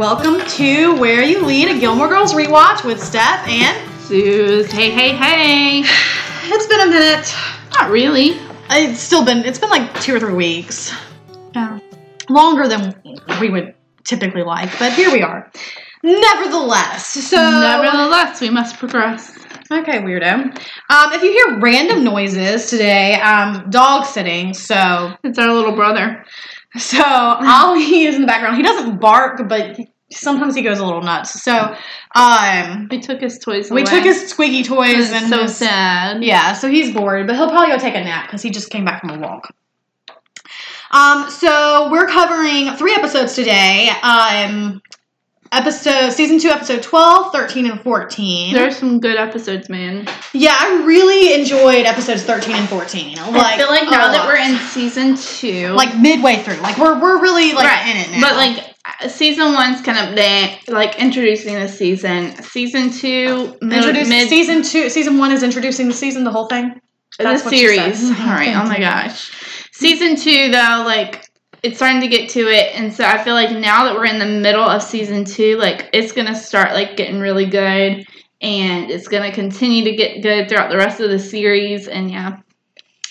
Welcome to Where You Lead, a Gilmore Girls rewatch with Steph and Suze. Hey, hey, hey. it's been a minute. Not really. It's still been it's been like two or three weeks. Yeah. Longer than we would typically like, but here we are. Nevertheless, so Nevertheless, we must progress. Okay, weirdo. Um, if you hear random noises today, um, dog sitting, so It's our little brother. so Ollie is in the background. He doesn't bark, but he, sometimes he goes a little nuts. So um, We took his toys we took his squeaky toys and so sad. Yeah, so he's bored, but he'll probably go take a nap because he just came back from a walk. Um, so we're covering three episodes today. Um, episode season two, episode 12, 13, and 14. There's some good episodes, man. yeah, I really enjoyed episodes 13 and 14. Like, I feel like now that we're in season two, like midway through, like we're we're really like right, in it now. But like Uh, season one's kind of bleh, like introducing the season. Season two, mid, mid season two. Season one is introducing the season, the whole thing. the That's what series. All right. Oh my gosh. Season two, though, like it's starting to get to it, and so I feel like now that we're in the middle of season two, like it's gonna start like getting really good, and it's gonna continue to get good throughout the rest of the series, and yeah.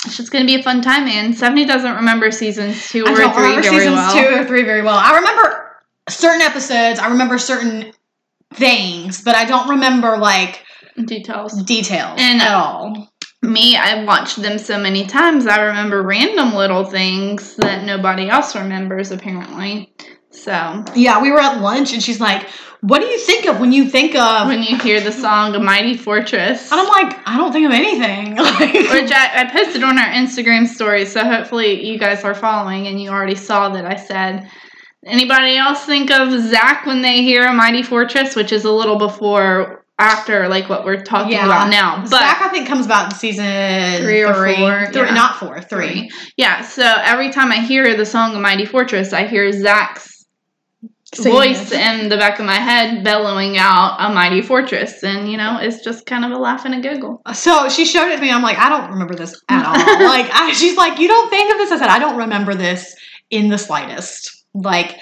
It's just gonna be a fun time, man. Stephanie doesn't remember seasons two I or don't three remember very seasons well. two or three very well. I remember certain episodes. I remember certain things, but I don't remember like Details. details And- at all. Me, I've watched them so many times. I remember random little things that nobody else remembers, apparently. So Yeah, we were at lunch, and she's like, "What do you think of when you think of?" when you hear the song "A Mighty Fortress," And I'm like, "I don't think of anything." Like, which I, I posted on our Instagram story, so hopefully you guys are following and you already saw that I said. Anybody else think of Zach when they hear "A Mighty Fortress," which is a little before, after like what we're talking Yeah. about now, but Zach, I think, comes about in season Three or three. four, Three- yeah. not four, three. Yeah, so every time I hear the song "A Mighty Fortress," I hear Zach's Voice in the back of my head bellowing out "A Mighty Fortress," and you know, it's just kind of a laugh and a giggle. So she showed it to me. I'm like, I don't remember this at all. like, I, she's like, you don't think of this? I said, I don't remember this in the slightest. Like,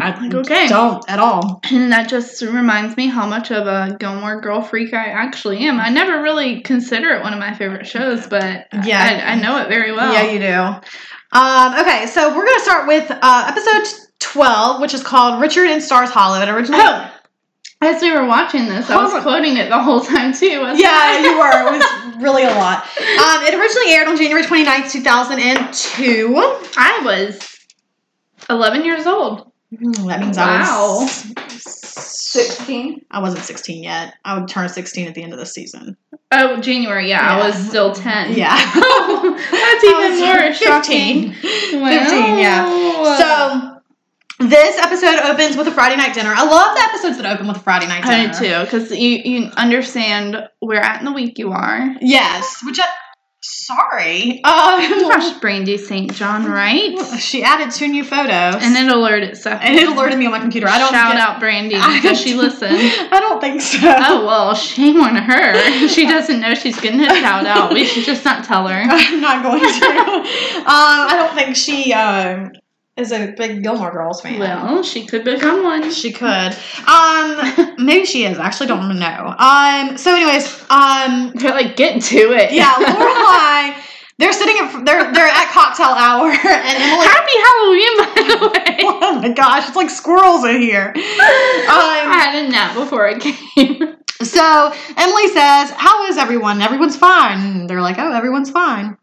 I Like, okay. don't at all. And that just reminds me how much of a Gilmore Girl freak I actually am. I never really consider it one of my favorite shows, but Yeah. I, I know it very well. Yeah, you do. Um, okay, so we're gonna start with uh, episode 12, which is called Richard in Stars Hollow. It originally. Oh, as we were watching this, I was Hold on. quoting it the whole time too. wasn't Yeah, I? you were. It was really a lot. Um, it originally aired on January 29th, 2002. I was 11 years old. Hmm, That means Wow. I was 16? I wasn't 16 yet. I would turn 16 at the end of the season. Oh, January, yeah, I was still 10. Yeah. That's even more 15. shocking. 15, yeah. So this episode opens with a Friday night dinner. I love the episodes that open with a Friday night I dinner. do too, because you, you understand where at in the week you are. Yes, which I sorry. Um, Fresh Brandy St. John, right? she added two new photos, And it alerted Stephanie. and it alerted me on my computer. I don't Shout get- out Brandy. I Does she listen? I don't think so. Oh well, shame on her. She doesn't know she's getting a shout out. We should just not tell her. I'm not going to. um, I don't think she um, is a big Gilmore Girls fan. Well, she could become one. She could. Um, maybe she is. I actually don't know. Um, so, anyways, um, They're like, get to it. yeah, Lorelai. They're sitting at they're they're at cocktail hour, and Emily. Happy Halloween, by the way. Oh my gosh, it's like squirrels in here. I Um, had a nap before I came. so Emily says, "How is everyone? Everyone's fine." And they're like, "Oh, everyone's fine."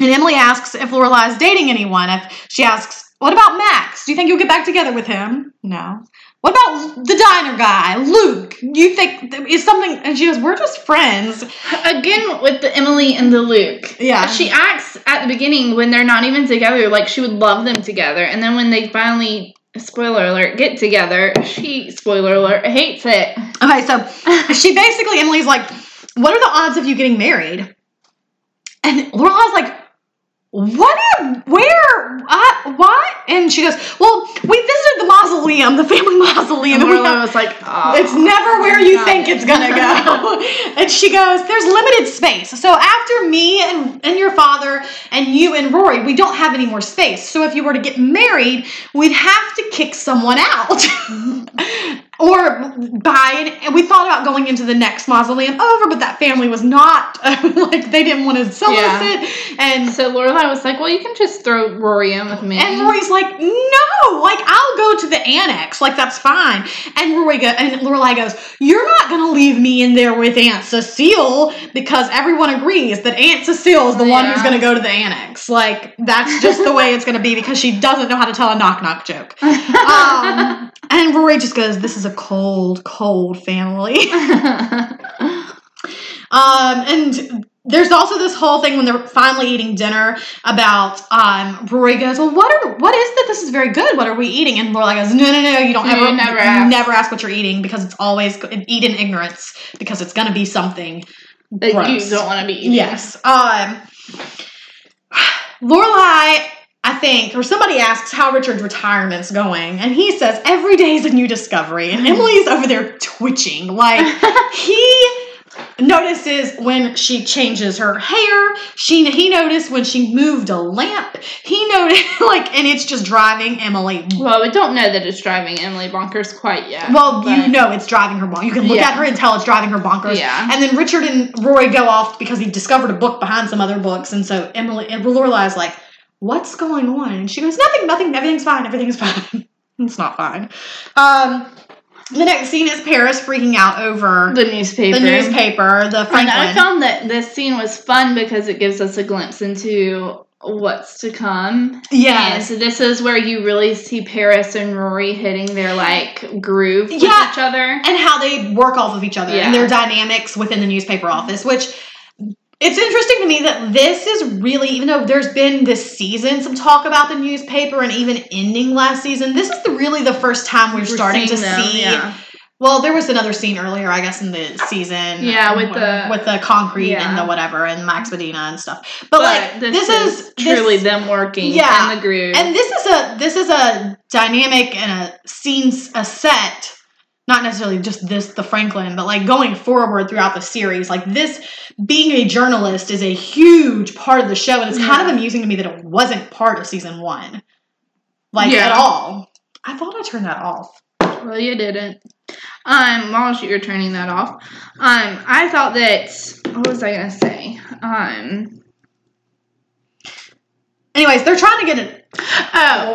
And Emily asks if Lorelai is dating anyone. If she asks, "What about Max? Do you think you'll get back together with him?" No. What about the diner guy, Luke? You think is something? And she goes, "We're just friends." Again with the Emily and the Luke. Yeah. She acts at the beginning when they're not even together like she would love them together. And then when they finally spoiler alert get together, she spoiler alert hates it. Okay, so she basically Emily's like, "What are the odds of you getting married?" And Lorelai's like, "What? Where? Uh, what?" And she goes, "Well, we visited the mausoleum the family mausoleum. And and was like, oh, it's never where you got think it's gonna go. and she goes, There's limited space. So after me and, and your father and you and Rory, we don't have any more space. So if you were to get married, we'd have to kick someone out. or buy an, and we thought about going into the next mausoleum over, but that family was not like they didn't want to sell Yeah. us it. And So Lorelai was like, well, you can just throw Rory in with me. and Rory's like, no, like I'll go to the annex, like that's fine. And Rory go, and Lorelai goes, you're not gonna leave me in there with Aunt Cecile because everyone agrees that Aunt Cecile is the one who's gonna go to the annex. Like that's just the way it's gonna be because she doesn't know how to tell a knock knock joke. Um, and Rory just goes, this is a cold, cold family. Um, and there's also this whole thing when they're finally eating dinner about um, Rory goes, well, what are what is that? This is very good. What are we eating? And Lorelai goes, no, no, no, you don't You ever never you ask. never ask what you're eating because it's always eat in ignorance because it's gonna be something. that you don't want to be eating. Yes. Um, Lorelai. I think, or somebody asks how Richard's retirement's going, and he says every day is a new discovery, and Emily's over there twitching. Like he notices when she changes her hair. She he noticed when she moved a lamp. He noticed like, and it's just driving Emily. Well, we don't know that it's driving Emily bonkers quite yet. Well, you know it's driving her bonkers. You can look Yeah. at her and tell it's driving her bonkers. Yeah. And then Richard and Rory go off because he discovered a book behind some other books, and so Emily and Lorelai's like, "What's going on?" And she goes, "Nothing, nothing. Everything's fine. Everything's fine." it's not fine. Um, the next scene is Paris freaking out over the newspaper. the newspaper, the And I found that this scene was fun because it gives us a glimpse into what's to come. yes. And so this is where you really see Paris and Rory hitting their like groove with Yeah. each other. and how they work off of each other Yeah. and their dynamics within the newspaper office, which it's interesting to me that this is really, even though there's been this season some talk about the newspaper and even ending last season, this is the, really the first time we're, We're starting to them, see. yeah. Well, there was another scene earlier, I guess, in the season. Yeah, um, with the- with the concrete and the whatever and Max Medina and stuff. But, But like this, this, is, is this- truly them working Yeah. in the groove. and this is a this is a dynamic and a scenes a set not necessarily just this the franklin but like going forward throughout the series like this being a journalist is a huge part of the show and it's kind of amusing to me that it wasn't part of season one like Yeah. at all i thought i turned that off Well, you didn't. Um, while you were turning that off, um, I thought that what was I gonna say? Um, anyways they're trying to get it oh,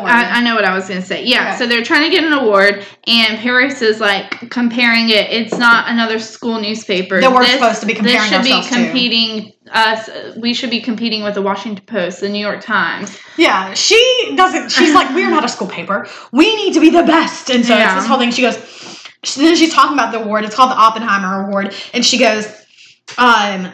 I, I know what I was gonna say. Yeah, Okay. so they're trying to get an award, and Paris is like comparing it. It's not another school newspaper. That we're This- supposed to be comparing This should ourselves be to. competing us. We should be competing with the Washington Post, the New York Times. Yeah, she doesn't. She's like, we're not a school paper. We need to be the best. And so it's this whole thing. She goes, she, then she's talking about the award. It's called the Oppenheimer Award. And she goes, um,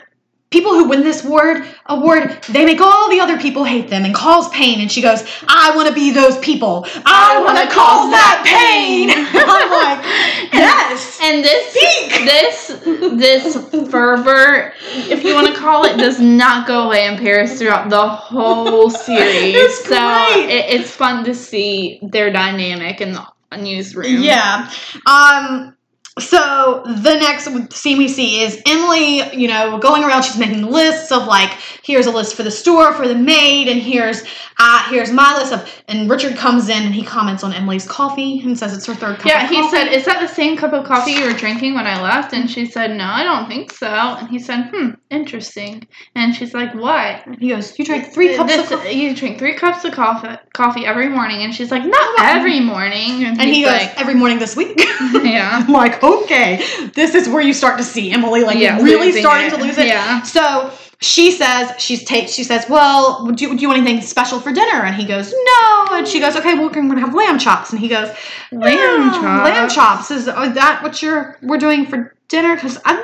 people who win this award, award, they make all the other people hate them and cause pain. And she goes, I want to be those people. I, want to cause that pain. I'm like, yes. And this Speak. this this fervor, if you want to call it, does not go away in Paris throughout the whole series. It's so it, it's fun to see their dynamic in the newsroom. Yeah. Um. So the next scene we see is Emily, you know, going around. She's making lists of like, here's a list for the store for the maid, and here's uh here's my list of. And Richard comes in and he comments on Emily's coffee and says it's her third cup. Yeah, he coffee. said, "Is that the same cup of coffee you were drinking when I left?" And she said, "No, I don't think so." And he said, "Hmm, interesting." And she's like, "What?" He goes, you drank three cups This- of coffee. You drink three cups of coffee, coffee every morning, and she's like, "Not every morning." And he goes, like, every morning this week. "Yeah." Like, okay, this is where you start to see Emily like Yeah, really starting it. to lose it. Yeah. So she says she's take. She says, "Well, would you, do you want anything special for dinner?" And he goes, "No." And she goes, "Okay, well, we're gonna have lamb chops." And he goes, Lamb "Yeah, chops. Lamb chops is is that what you're we're doing for dinner? Because I'm."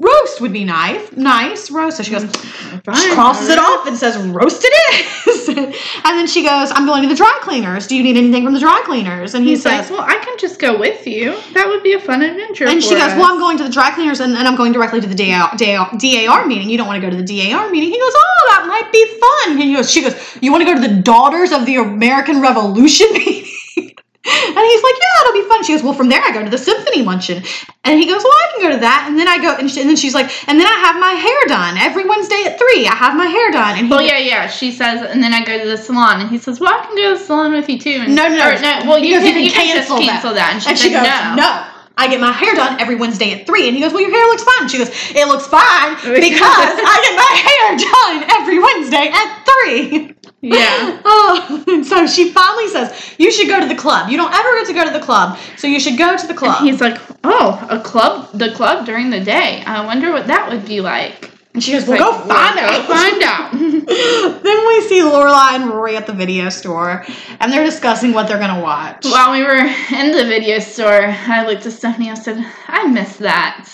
Roast would be nice, nice roast. So she goes, mm-hmm. she Fine, crosses it off and says, "Roast it is." and then she goes, "I'm going to the dry cleaners. Do you need anything from the dry cleaners?" And he He's says, like, well, I can just go with you. That would be a fun adventure. And she goes, us." Well, I'm going to the dry cleaners and, and I'm going directly to the DAR, DAR, DAR meeting. You don't want to go to the DAR meeting. He goes, Oh, that might be fun. And he goes, She goes, You want to go to the Daughters of the American Revolution meeting? And he's like, yeah, that'll be fun. She goes, well, from there I go to the symphony luncheon. And he goes, well, I can go to that. And then I go, and, she, and then she's like, and then I have my hair done every Wednesday at three. I have my hair done. And he Well, yeah, yeah. She says, and then I go to the salon, and he says, "Well, I can go to the salon with you too." And, No, no, no. or, no. Well, you can, you can just cancel that. cancel that. And she, And she goes, "No." no. I get my hair done every Wednesday at three. And he goes, Well, your hair looks fine. She goes, It looks fine because I get my hair done every Wednesday at three. Yeah. Oh, and so she finally says, You should go to the club. You don't ever get to go to the club, so you should go to the club. And he's like, "Oh, a club, the club during the day. I wonder what that would be like." and she goes, Well, Like, go find out. Go find out. then we see Lorelai and Rory at the video store, and they're discussing what they're gonna watch. While we were in the video store, I looked at Stephanie. I said, "I miss that.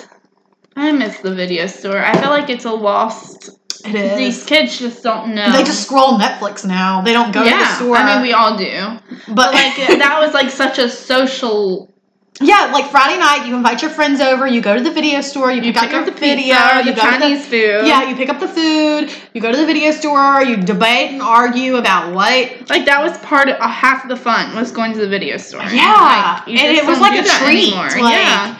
I miss the video store. I feel like it's a lost. It is. These kids just don't know. They just scroll Netflix now. They don't go yeah. to the store. I mean, we all do. but But like that was like such a social. Yeah, like Friday night, you invite your friends over, you go to the video store, you, You pick, pick up up the the video, pizza, you the Chinese food. Yeah, you pick up the food, you go to the video store, you debate and argue about what. Like that was part of uh, half of the fun was going to the video store. Yeah, Like, and it was like a treat, like- yeah.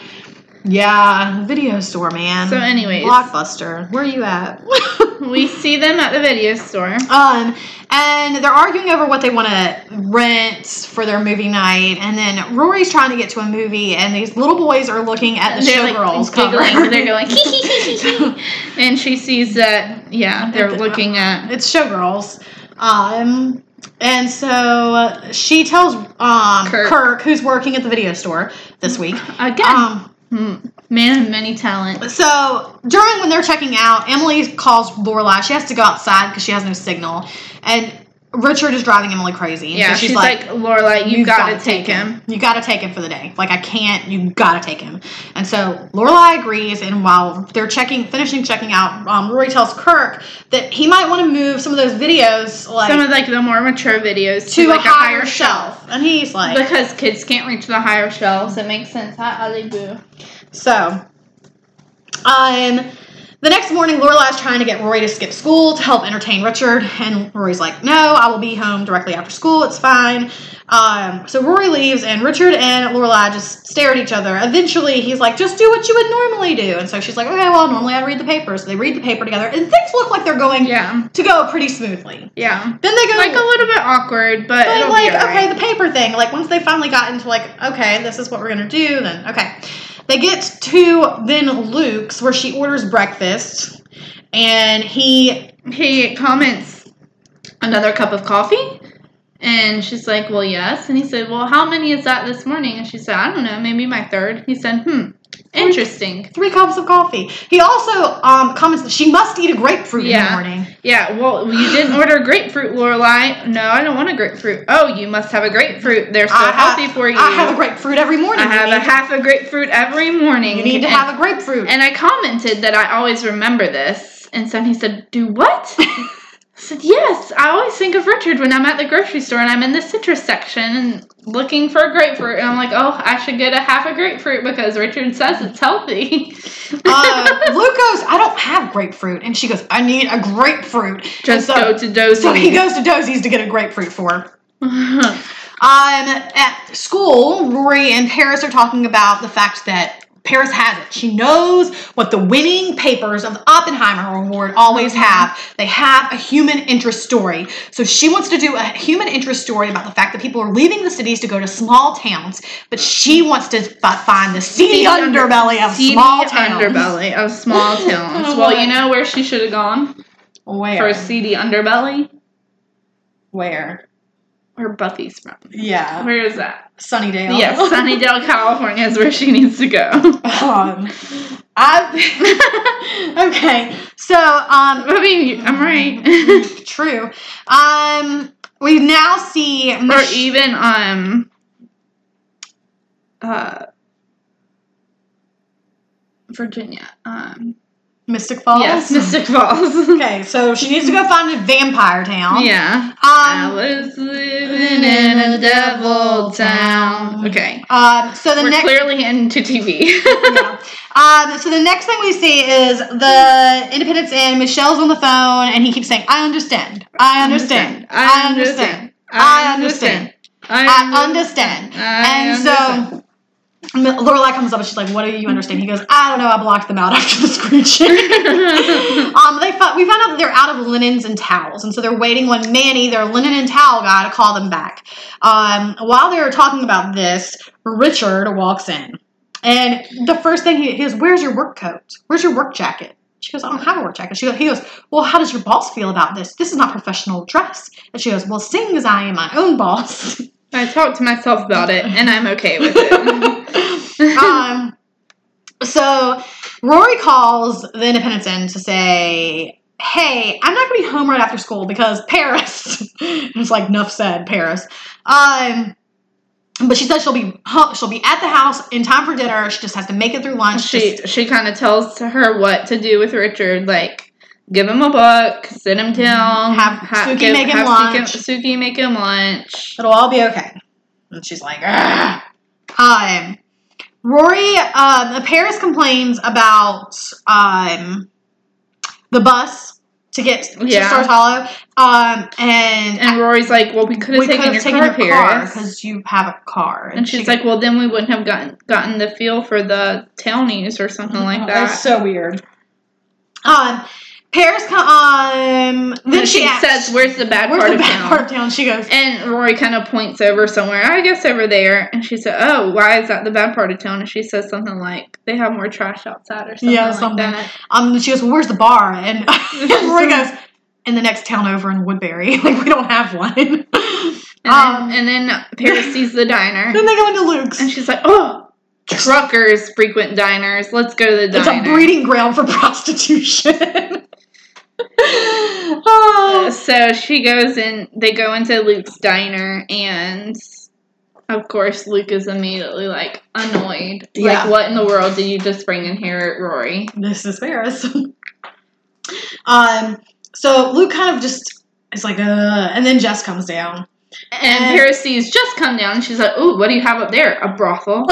Yeah, video store, man. So anyways. Blockbuster, where are you at? We see them at the video store. Um, and they're arguing over what they want to rent for their movie night, and then Rory's trying to get to a movie, and these little boys are looking at the they're like Showgirls cover. giggling. They're going hee hee hee hee hee. And she sees that yeah, they're looking at it's Showgirls. Um, and so uh, she tells um, Kirk. Kirk. who's working at the video store this week. again. Um, Hmm. man of many talents. so during when they're checking out, Emily calls Lorelai. She has to go outside because she has no signal, and Richard is driving Emily crazy. And Yeah, so she's, like, Lorelai, you "You've gotta, gotta take him. You gotta take him for the day. Like I can't. You gotta take him. And so Lorelai agrees. And while they're checking, finishing checking out, um, Rory tells Kirk that he might want to move some of those videos like Some of like the more mature videos to, to, like a higher, shelf. And he's like, Because kids can't reach the higher shelves. It makes sense. Hi, Ali Boo. so. Um, the next morning, Lorelai's trying to get Rory to skip school to help entertain Richard, and Rory's like, "No, I will be home directly after school. It's fine." Um, so Rory leaves, and Richard and Lorelai just stare at each other. Eventually, he's like, "Just do what you would normally do," and so she's like, "Okay, well, normally I read the paper." So they read the paper together, and things look like they're going Yeah. to go pretty smoothly. Yeah. Then they go Like a little bit awkward, but, but like, okay, the paper thing. Like once they finally got into like, okay, this is what we're gonna do. Then okay, they get to then Luke's where she orders breakfast, and he he comments another cup of coffee? And she's like well yes. And he said well how many is that this morning? And she said i don't know maybe my third. He said hmm interesting three cups of coffee. He also um comments that she must eat a grapefruit in the morning. yeah well you didn't order grapefruit lorelai no i don't want a grapefruit oh you must have a grapefruit they're so I have- healthy for you I have a grapefruit every morning. I have a half a grapefruit every morning You need to and, have a grapefruit. and i commented that i always remember this and so he said do what I said, yes, I always think of Richard when I'm at the grocery store and I'm in the citrus section and looking for a grapefruit. And I'm like, oh, I should get a half a grapefruit because Richard says it's healthy. uh, Luke goes, I don't have grapefruit, and she goes, I need a grapefruit. Just so, go to Dozy. So he goes to Doose's to get a grapefruit for her. Um, at school, Rory and Paris are talking about the fact that Paris has it. She knows what the winning papers of the Oppenheimer Award always have. They have a human interest story. So she wants to do a human interest story about the fact that people are leaving the cities to go to small towns, but she wants to fi- find the seedy underbelly of Seedy small towns. underbelly of small towns. Oh, well, you know where she should have gone Where? for a seedy underbelly? Where? Where Buffy's from. Yeah. Where is that? Sunnydale. Yes, Sunnydale, California is where she needs to go. Um, I okay. So um, I mean, I'm right. true. Um, we now see or even um uh Virginia. Um Mystic Falls. yes, Mystic Falls. Okay, so she needs to go find a vampire town. yeah. I Um. was living in a devil town. Okay. Um. So the We're next. clearly into TV. yeah. Um. So the next thing we see is the Independence Inn. Michel's on the phone, and he keeps saying, "I understand. I understand. I understand. I understand." I understand. I understand." and so Lorelai comes up and she's like, "What do you understand?" He goes, "I don't know. I blocked them out after the screeching." um, they we found out that they're out of linens and towels, and so they're waiting on Manny, their linen and towel guy, to call them back. Um, while they're talking about this, Richard walks in, and the first thing he, he goes, "Where's your work coat? Where's your work jacket?" She goes, "I don't have a work jacket." She goes, he goes, "Well, how does your boss feel about this? This is not professional dress." And she goes, "Well, seeing as I am my own boss." I talked to myself about it, and I'm okay with it. um, so Rory calls the Independence Inn to say, "Hey, I'm not going to be home right after school because Paris." it's like Nuff said, Paris. Um, but she says she'll be ho- she'll be at the house in time for dinner. She just has to make it through lunch. she Just- she kind of tells her what to do with Richard, like give him a book, sit him down, Have Sookie make him have lunch. Sookie, Sookie make him lunch. It'll all be okay. And she's like, Ugh. um, Rory, uh, Paris complains about um, the bus to get to Yeah. Stars Hollow, um, and, And Rory's like, "Well, we could have taken your taken car, Paris." because you have a car. And she's she- like, "Well, then we wouldn't have gotten gotten the feel for the townies or something like Oh, that." That's so weird. Um, Paris, co- um, then she, she says, "Where's the bad "Where's part the of bad town?" part of town?" She goes, And Rory kind of points over somewhere. I guess over there. And she said, "Oh, why is that the bad part of town?" And she says something like, "They have more trash outside or something Yeah, like something. that." Um, and she goes, well, "Where's the bar?" And, and Rory goes, "In the next town over in Woodbury. like we don't have one." And, um, then, and then Paris sees the diner, then they go into Luke's. and she's like, "Oh, truckers frequent diners. Let's go to the diner. It's a breeding ground for prostitution. Oh, So she goes in. They go into Luke's diner, and of course, Luke is immediately like annoyed. Yeah. Like, what in the world did you Jess bring in here, Rory? this is Paris. um, so Luke kind of just is like, uh, and then Jess comes down. And And- Paris sees just come down. And she's like, "Ooh, what do you have up there? A brothel?"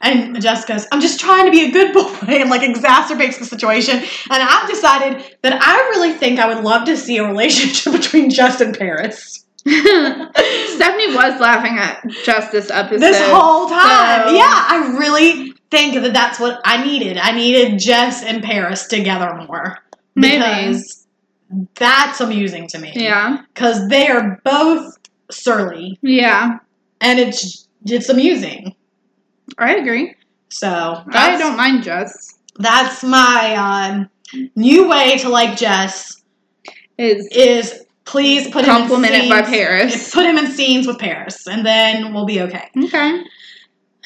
and Jess goes, I'm just trying to be a good boy and like exacerbates the situation. And I've decided that I really think I would love to see a relationship between Jess and Paris. Stephanie was laughing at just this episode. this whole time. so- Yeah, I really think that that's what I needed. I needed Jess and Paris together more. Maybe. Because that's amusing to me. yeah, Because they are both surly yeah, and it's it's amusing. I agree. So I don't mind Jess. that's my um, new way to like Jess Is is please put him in complimented by scenes- Paris. Put him in scenes with Paris, and then we'll be okay. Okay.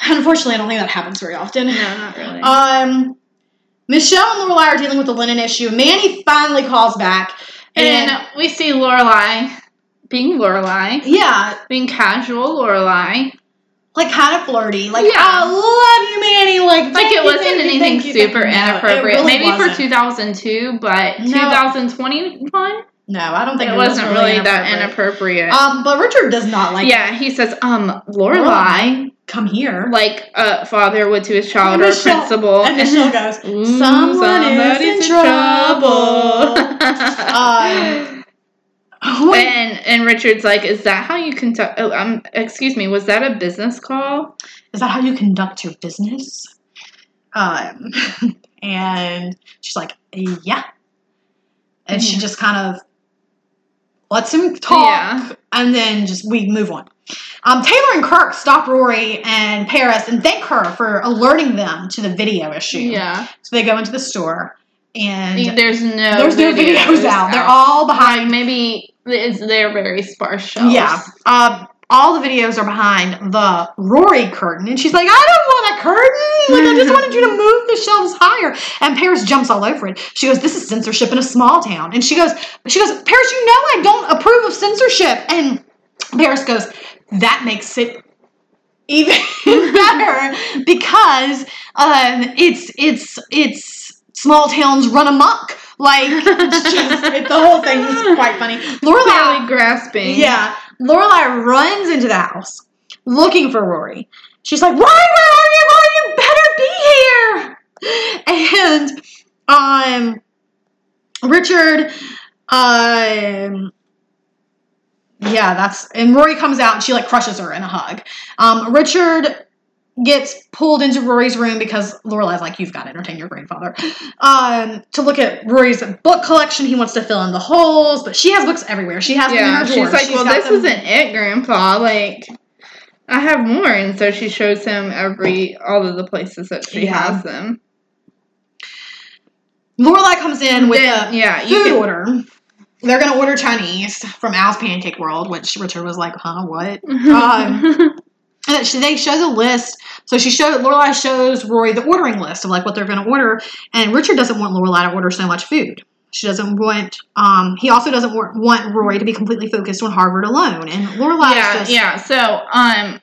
Unfortunately, I don't think that happens very often. No, not really. Um, Michel and Lorelai are dealing with the linen issue. Manny finally calls back, and, and we see Lorelai being Lorelai, yeah, being casual Lorelai. Like kind of flirty. Like, Yeah. I love you, Manny. Like, Like it wasn't anything super you. No, inappropriate. really Maybe wasn't. for 2002, but No. 2021, No, I don't think it it, was wasn't really that inappropriate. inappropriate. Um, but Richard does not like. yeah, he says, um, Lorelai, come here. like a father would to his child And or a Michel- principal. and Michel goes, "Someone is somebody's in Um, Wait, and and Richard's like, is that how you conduct? Oh, um, excuse me, was that a business call? is that how you conduct your business? Um, and she's like, yeah. And she Mhm. just kind of lets him talk, Yeah. and then just we move on. Um, Taylor and Kirk stop Rory and Paris and thank her for alerting them to the video issue. Yeah, So they go into the store, and there's no there's no videos out. They're all like behind. maybe it's they're very sparse shelves. Yeah. Uh, all the videos are behind the Rory curtain. And she's like, I don't want a curtain. Like, I just wanted you to move the shelves higher. And Paris jumps all over it. She goes, This is censorship in a small town. And she goes, she goes, Paris, you know I don't approve of censorship. And Paris goes, That makes it even better because um, it's it's it's small towns run amok. Like it's just it, the whole thing is quite funny. Lorelai grasping. yeah. Lorelai runs into the house looking for Rory. She's like, Rory, where are you? Rory, you better be here. And um Richard um yeah, that's and Rory comes out and she like crushes her in a hug. Um, Richard gets pulled into Rory's room because Lorelai's like, "You've got to entertain your grandfather." Um, to look at Rory's book collection, he wants to fill in the holes, but she has books everywhere. She has them in Yeah, she's drawers. like, well, got this them- isn't it, Grandpa. Like, I have more, and so she shows him every all of the places that she Yeah. has them. Lorelai comes in with Then- a yeah, you food can, order. They're gonna order Chinese from Al's Pancake World, which Richard was like, "Huh, what?" Um, And she, they show the list. So she showed Lorelai shows Rory the ordering list of like what they're going to order, and Richard doesn't want Lorelai to order so much food. She doesn't want. Um, he also doesn't want, want Rory to be completely focused on Harvard alone. And Lorelai yeah, just yeah. So, um,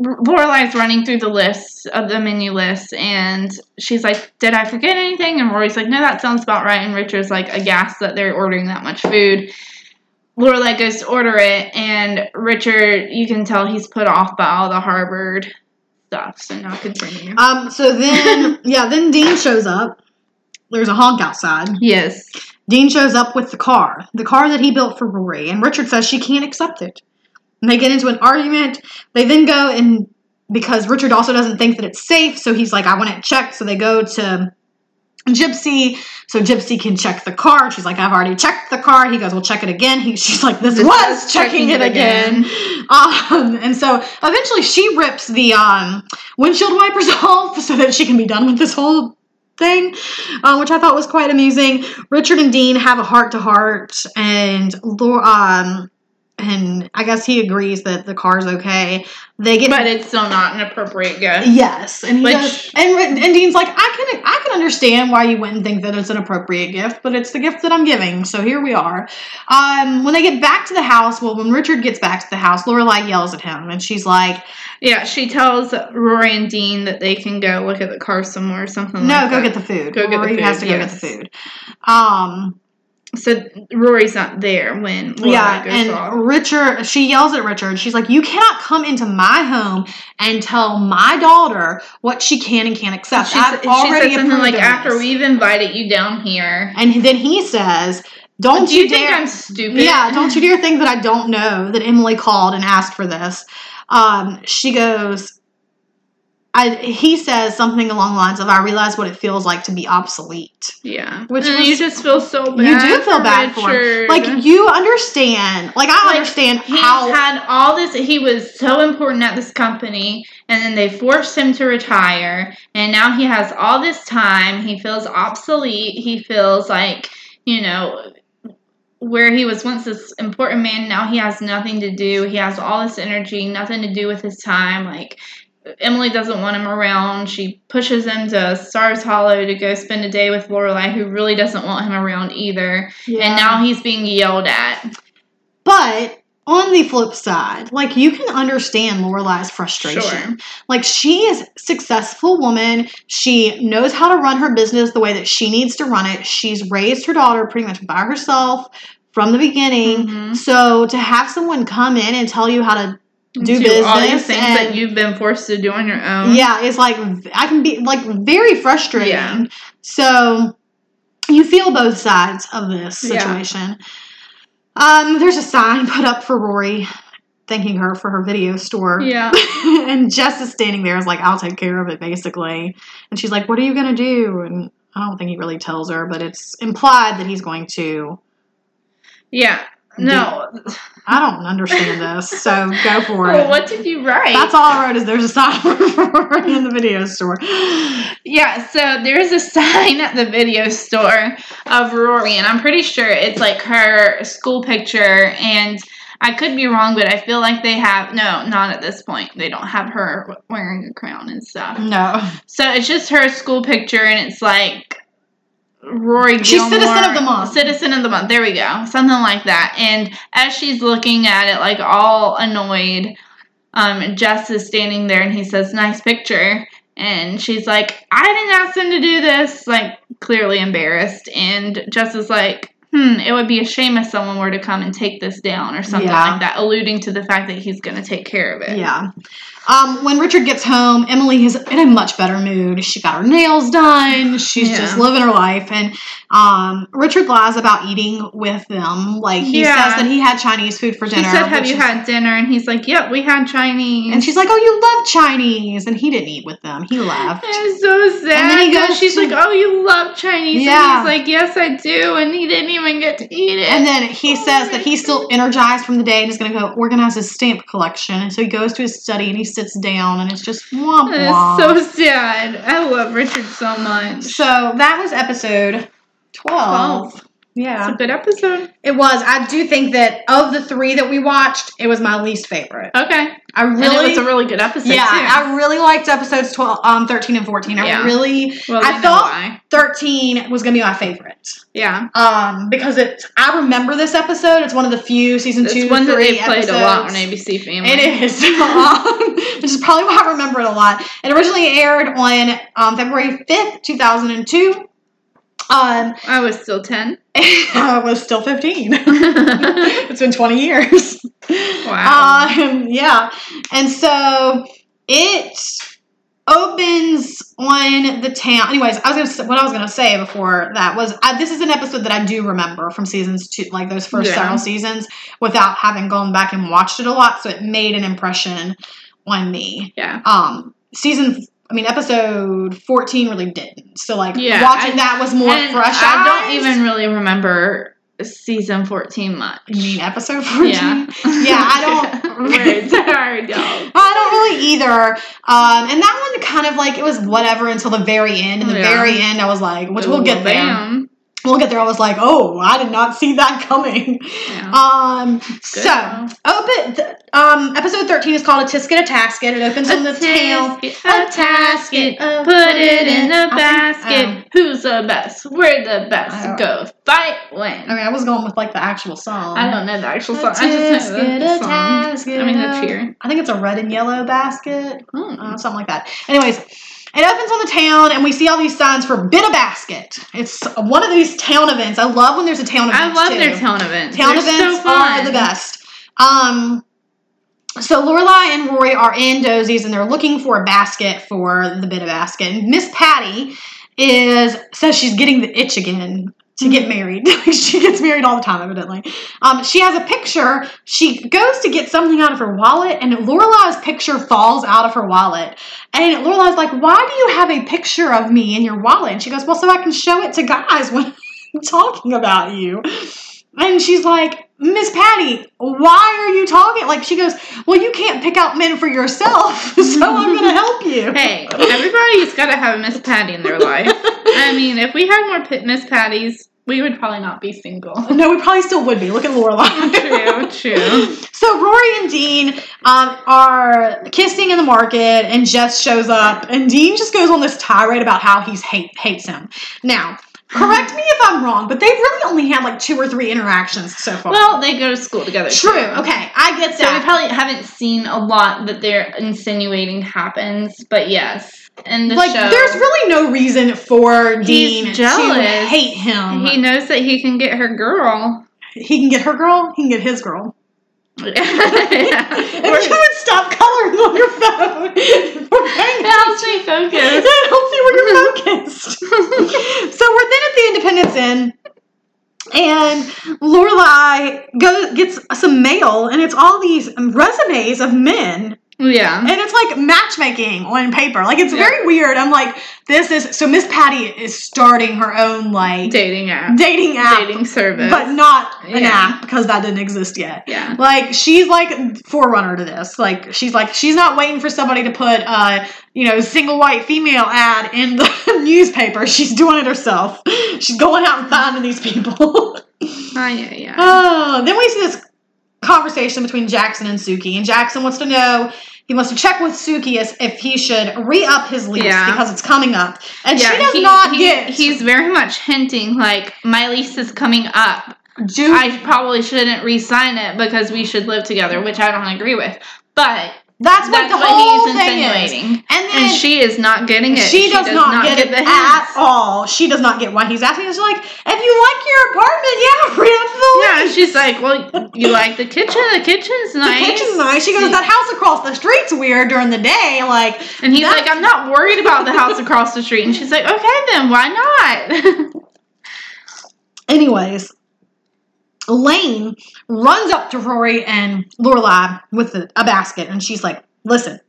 Lorelai's running through the list of the menu list, and she's like, "Did I forget anything?" And Rory's like, "No, that sounds about right." And Richard's like aghast that they're ordering that much food. Lorelai goes to order it, and Richard, you can tell he's put off by all the Harvard stuff. So now continue. Um. So then, yeah. Then Dean shows up. There's a honk outside. yes. Dean shows up with the car, the car that he built for Rory, and Richard says she can't accept it. And they get into an argument. They then go and because Richard also doesn't think that it's safe, so he's like, I want it checked. So they go to Gypsy, so Gypsy can check the car. She's like, I've already checked the car. He goes, Well, check it again. He, she's like, This, This was checking, checking it it again. Um, and so eventually she rips the um, windshield wipers off so that she can be done with this whole thing, uh, which I thought was quite amusing. Richard and Dean have a heart to heart, and um, and I guess he agrees that the car's okay. They get But it's still not an appropriate gift. yes, and he Which- does, and and Dean's like, I can I can understand why you wouldn't think that it's an appropriate gift, but it's the gift that I'm giving, so here we are. Um, when they get back to the house, well, when Richard gets back to the house, Lorelai yells at him, and she's like, Yeah, she tells Rory and Dean that they can go look at the car somewhere or something No, like go that. get the food. Go get the Rory food, has to go yes. get the food. Um, So Rory's not there when Lorelai yeah, goes and off. Richard, she yells at Richard. She's like, "You cannot come into my home and tell my daughter what she can and can't accept." She, I've she already said something approved like, "After this." we've invited you down here, and then he says, "Don't do you, you, think dare." I'm stupid?" yeah, don't you dare think that I don't know that Emily called and asked for this. Um, she goes, I, he says something along the lines of, I realize what it feels like to be obsolete. Yeah, Which and was- you just feel so bad. You do feel for bad for him. Like, you understand. Like, I Like, understand he how. had all this. He was so important at this company, and then they forced him to retire, and now he has all this time. He feels obsolete. He feels like you know where he was once this important man. Now he has nothing to do. He has all this energy, nothing to do with his time. Like Emily doesn't want him around. She pushes him to Stars Hollow to go spend a day with Lorelai, who really doesn't want him around either. And now he's being yelled at. But on the flip side, like you can understand Lorelai's frustration. Sure. Like she is a successful woman. She knows how to run her business the way that she needs to run it. She's raised her daughter pretty much by herself from the beginning. Mhm. So to have someone come in and tell you how to do, business all these things and that you've been forced to do on your own. yeah, it's like I can be like very frustrating. Yeah. So you feel both sides of this Yeah. situation. Um, there's a sign put up for Rory, thanking her for her video store. Yeah. and Jess is standing there, is like, "I'll take care of it," basically. And she's like, "What are you gonna do?" And I don't think he really tells her, but it's implied that he's going to. Yeah. No. I don't understand this, so go for it. Well, what did you write? That's all I wrote is there's a sign in the video store. Yeah, so there's a sign at the video store of Rory, and I'm pretty sure it's like her school picture. And I could be wrong, but I feel like they have no, not at this point. They don't have her wearing a crown and stuff. No. So it's just her school picture, and it's like Rory. She's Citizen of the Month. Citizen of the month. There we go, something like that. And as she's looking at it, like all annoyed, um, Jess is standing there, and he says, "Nice picture." And she's like, "I didn't ask him to do this." Like clearly embarrassed, and Jess is like. Hmm, it would be a shame if someone were to come and take this down or something Yeah. like that, alluding to the fact that he's going to take care of it. Yeah. Um, when Richard gets home, Emily is in a much better mood. She got her nails done. She's Yeah. just living her life. And um, Richard lies about eating with them. Like he Yeah. says that he had Chinese food for She dinner. said, "Have you is- had dinner?" And he's like, "Yep, we had Chinese." And she's like, "Oh, you love Chinese," and he didn't eat with them. He left. It was so sad. And then he goes she's like, "Oh, you love Chinese?" Yeah. And he's like, "Yes, I do," and he didn't even get to eat it. And then he says that he's still energized from the day and is going to go organize his stamp collection. And so he goes to his study and he sits down and it's just womp womp. it's so sad. I love Richard so much. So that was episode 12. It's Yeah. It's a good episode. It was. I do think that of the three that we watched, it was my least favorite. Okay, I and really. it was a really good episode. yeah, too. I really liked episodes 12, um, 13 and 14. I Yeah. really. well, I thought- why. 13 was going to be my favorite. Yeah, Um, because it's. I remember this episode. It's one of the few season it's two, one that three they played episodes. a lot on ABC Family. It is, um, which is probably why I remember it a lot. It originally aired on um, February fifth, two thousand and two. Um, I was still ten. I was still fifteen. it's been twenty years. Wow. Um, yeah, and so it opens on the town. Anyways, I was gonna say, what I was gonna say before that was I, this is an episode that I do remember from seasons two, like those first Yeah. several seasons, without having gone back and watched it a lot. So it made an impression on me. yeah. Um, season. I mean, episode fourteen really didn't. So, like, Yeah, watching I- that was more fresh. I don't even really remember season fourteen much. You mean episode fourteen? Yeah. Yeah, I don't- Words are dumb. I don't really either. Um, and that one kind of like it was whatever until the very end. And the Yeah. very end, I was like, which we'll get there. bam. We'll get there. I was like, oh, I did not see that coming. Yeah. Um, so open. th- um, episode thirteen is called a tisket, a tasket. It opens on the tail. tasket, a tasket, put it in a basket. Who's the best? We're the best. Go fight, win. I mean, I was going with like the actual song. I don't know the actual A song. I just know tisket, the a song. tasket. I mean the cheer. I think it's a red and yellow basket. Hmm. uh, something like that. Anyways, it opens on the town, and we see all these signs for Bid a Basket. It's one of these town events. I love when there's a town event. I love too. their town events. Town They're events so fun. are the best. Um, so Lorelai and Rory are in Doose's, and they're looking for a basket for the Bid a Basket. Miss Patty is says she's getting the itch again to get married. she gets married all the time, evidently. Um, she has a picture. She goes to get something out of her wallet, and Lorelai's picture falls out of her wallet. And Lorelai's like, "Why do you have a picture of me in your wallet?" And she goes, "Well, so I can show it to guys when I'm talking about you." And she's like, Miss Patty, why are you talking? Like, she goes, Well, you can't pick out men for yourself, so I'm going to help you. Hey, everybody's got to have a Miss Patty in their life. I mean, if we had more P- Miss Patties, we would probably not be single. No, we probably still would be. Look at Lorelai. true, true. So Rory and Dean um, are kissing in the market, and Jess shows up, and Dean just goes on this tirade about how he's hate hates him. Now, correct me if I'm wrong, but they've really only had like two or three interactions so far. Well, they go to school together. true. too. Okay, I get So we probably haven't seen a lot that they're insinuating happens, but yes, in the like, show, there's really no reason for Dean to jealous. hate him. he knows that he can get her girl. He can get her girl. He can get his girl. yeah. If you would stop coloring on your phone, It helps me focus. It helps you when you're focused. so we're then at the Independence Inn, and Lorelai goes gets some mail, and it's all these resumes of men, Yeah. and it's like matchmaking on paper. Like it's Yeah. very weird. I'm like, this is so Miss Patty is starting her own like Dating app. dating app, Dating service. but not an app because that didn't exist yet. yeah. Like she's like forerunner to this. Like she's like she's not waiting for somebody to put uh you know single white female ad in the newspaper. She's doing it herself. She's going out and finding these people. Oh, yeah, yeah. oh, then we see this conversation between Jackson and Sookie, and Jackson wants to know. He wants to check with Sookie as if he should re-up his lease Yeah. because it's coming up, and yeah, she does he- not he- get. He's very much hinting like my lease is coming up. do I probably shouldn't re-sign it because we should live together, which I don't agree with. But That's, That's what the what whole he's thing is. insinuating. And then And she is not getting it. she does, not, get, it the at all. She does not get why he's asking. She's like, if you like your apartment, yeah, read up the Yeah, she's like, well, you like the kitchen? The kitchen's nice. The nice. kitchen's nice. She goes, that house across the street's weird during the day. Like, And he's like, I'm not worried about the house across the street. And she's like, okay, then why not? anyways, Lane runs up to Rory and Lorelai with a, a basket, and she's like, listen.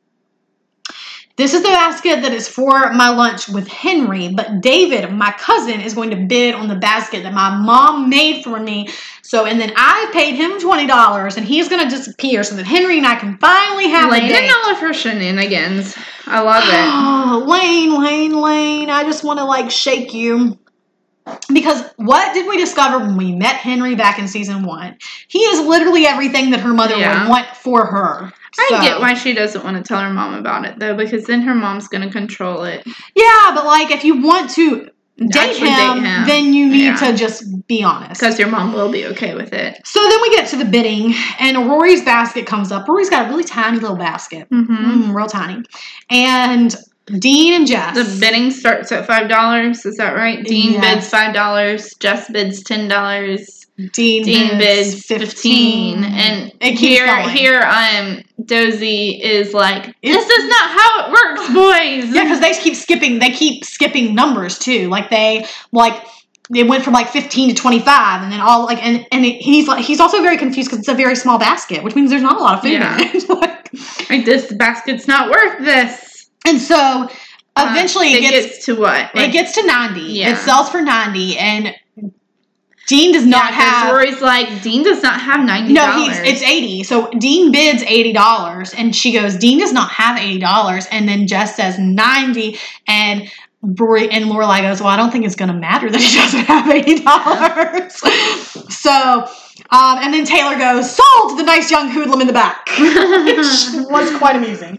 This is the basket that is for my lunch with Henry, but David, my cousin, is going to bid on the basket that my mom made for me. So, and then I paid him $20 and he's going to disappear so that Henry and I can finally have a Lane date. and all of her shenanigans. I love it. Oh, Lane, Lane, Lane. I just want to like shake you. Because what did we discover when we met Henry back in season one? He is literally everything that her mother Yeah. would want for her. I So- get why she doesn't want to tell her mom about it though, because then her mom's gonna control it. Yeah, but like if you want to date him, date him. then you need Yeah. to just be honest. Because your mom will be okay with it. So then we get to the bidding, and Rory's basket comes up. Rory's got a really tiny little basket, Mm-hmm. mm, real tiny, and Dean and Jess. The bidding starts at five dollars. Is that right? Dean Yeah. bids five dollars. Jess bids ten dollars. Dean, Dean bids bids fifteen. And It keeps here, here, um, Dozy is like, "This is not how it works, boys." Yeah, because they keep skipping. They keep skipping numbers too. Like they like it went from like fifteen to twenty five, and then all like and and it, he's like he's also very confused because it's a very small basket, which means there's not a lot of food Yeah. in it. Like, like this basket's not worth this. And so Uh, eventually it it gets, gets to what? it gets to ninety. Yeah. It sells for ninety, and Dean does yeah, have. Rory's like, Dean does not have ninety no, he's it's eighty. So Dean bids eighty dollars, and she goes, "Dean does not have eighty dollars." And then Jess says ninety, and Rory and Lorelai goes, "Well, I don't think it's going to matter that he doesn't have eighty dollars." so, um, and then Taylor goes, "Sold to the nice young hoodlum in the back," which was quite amusing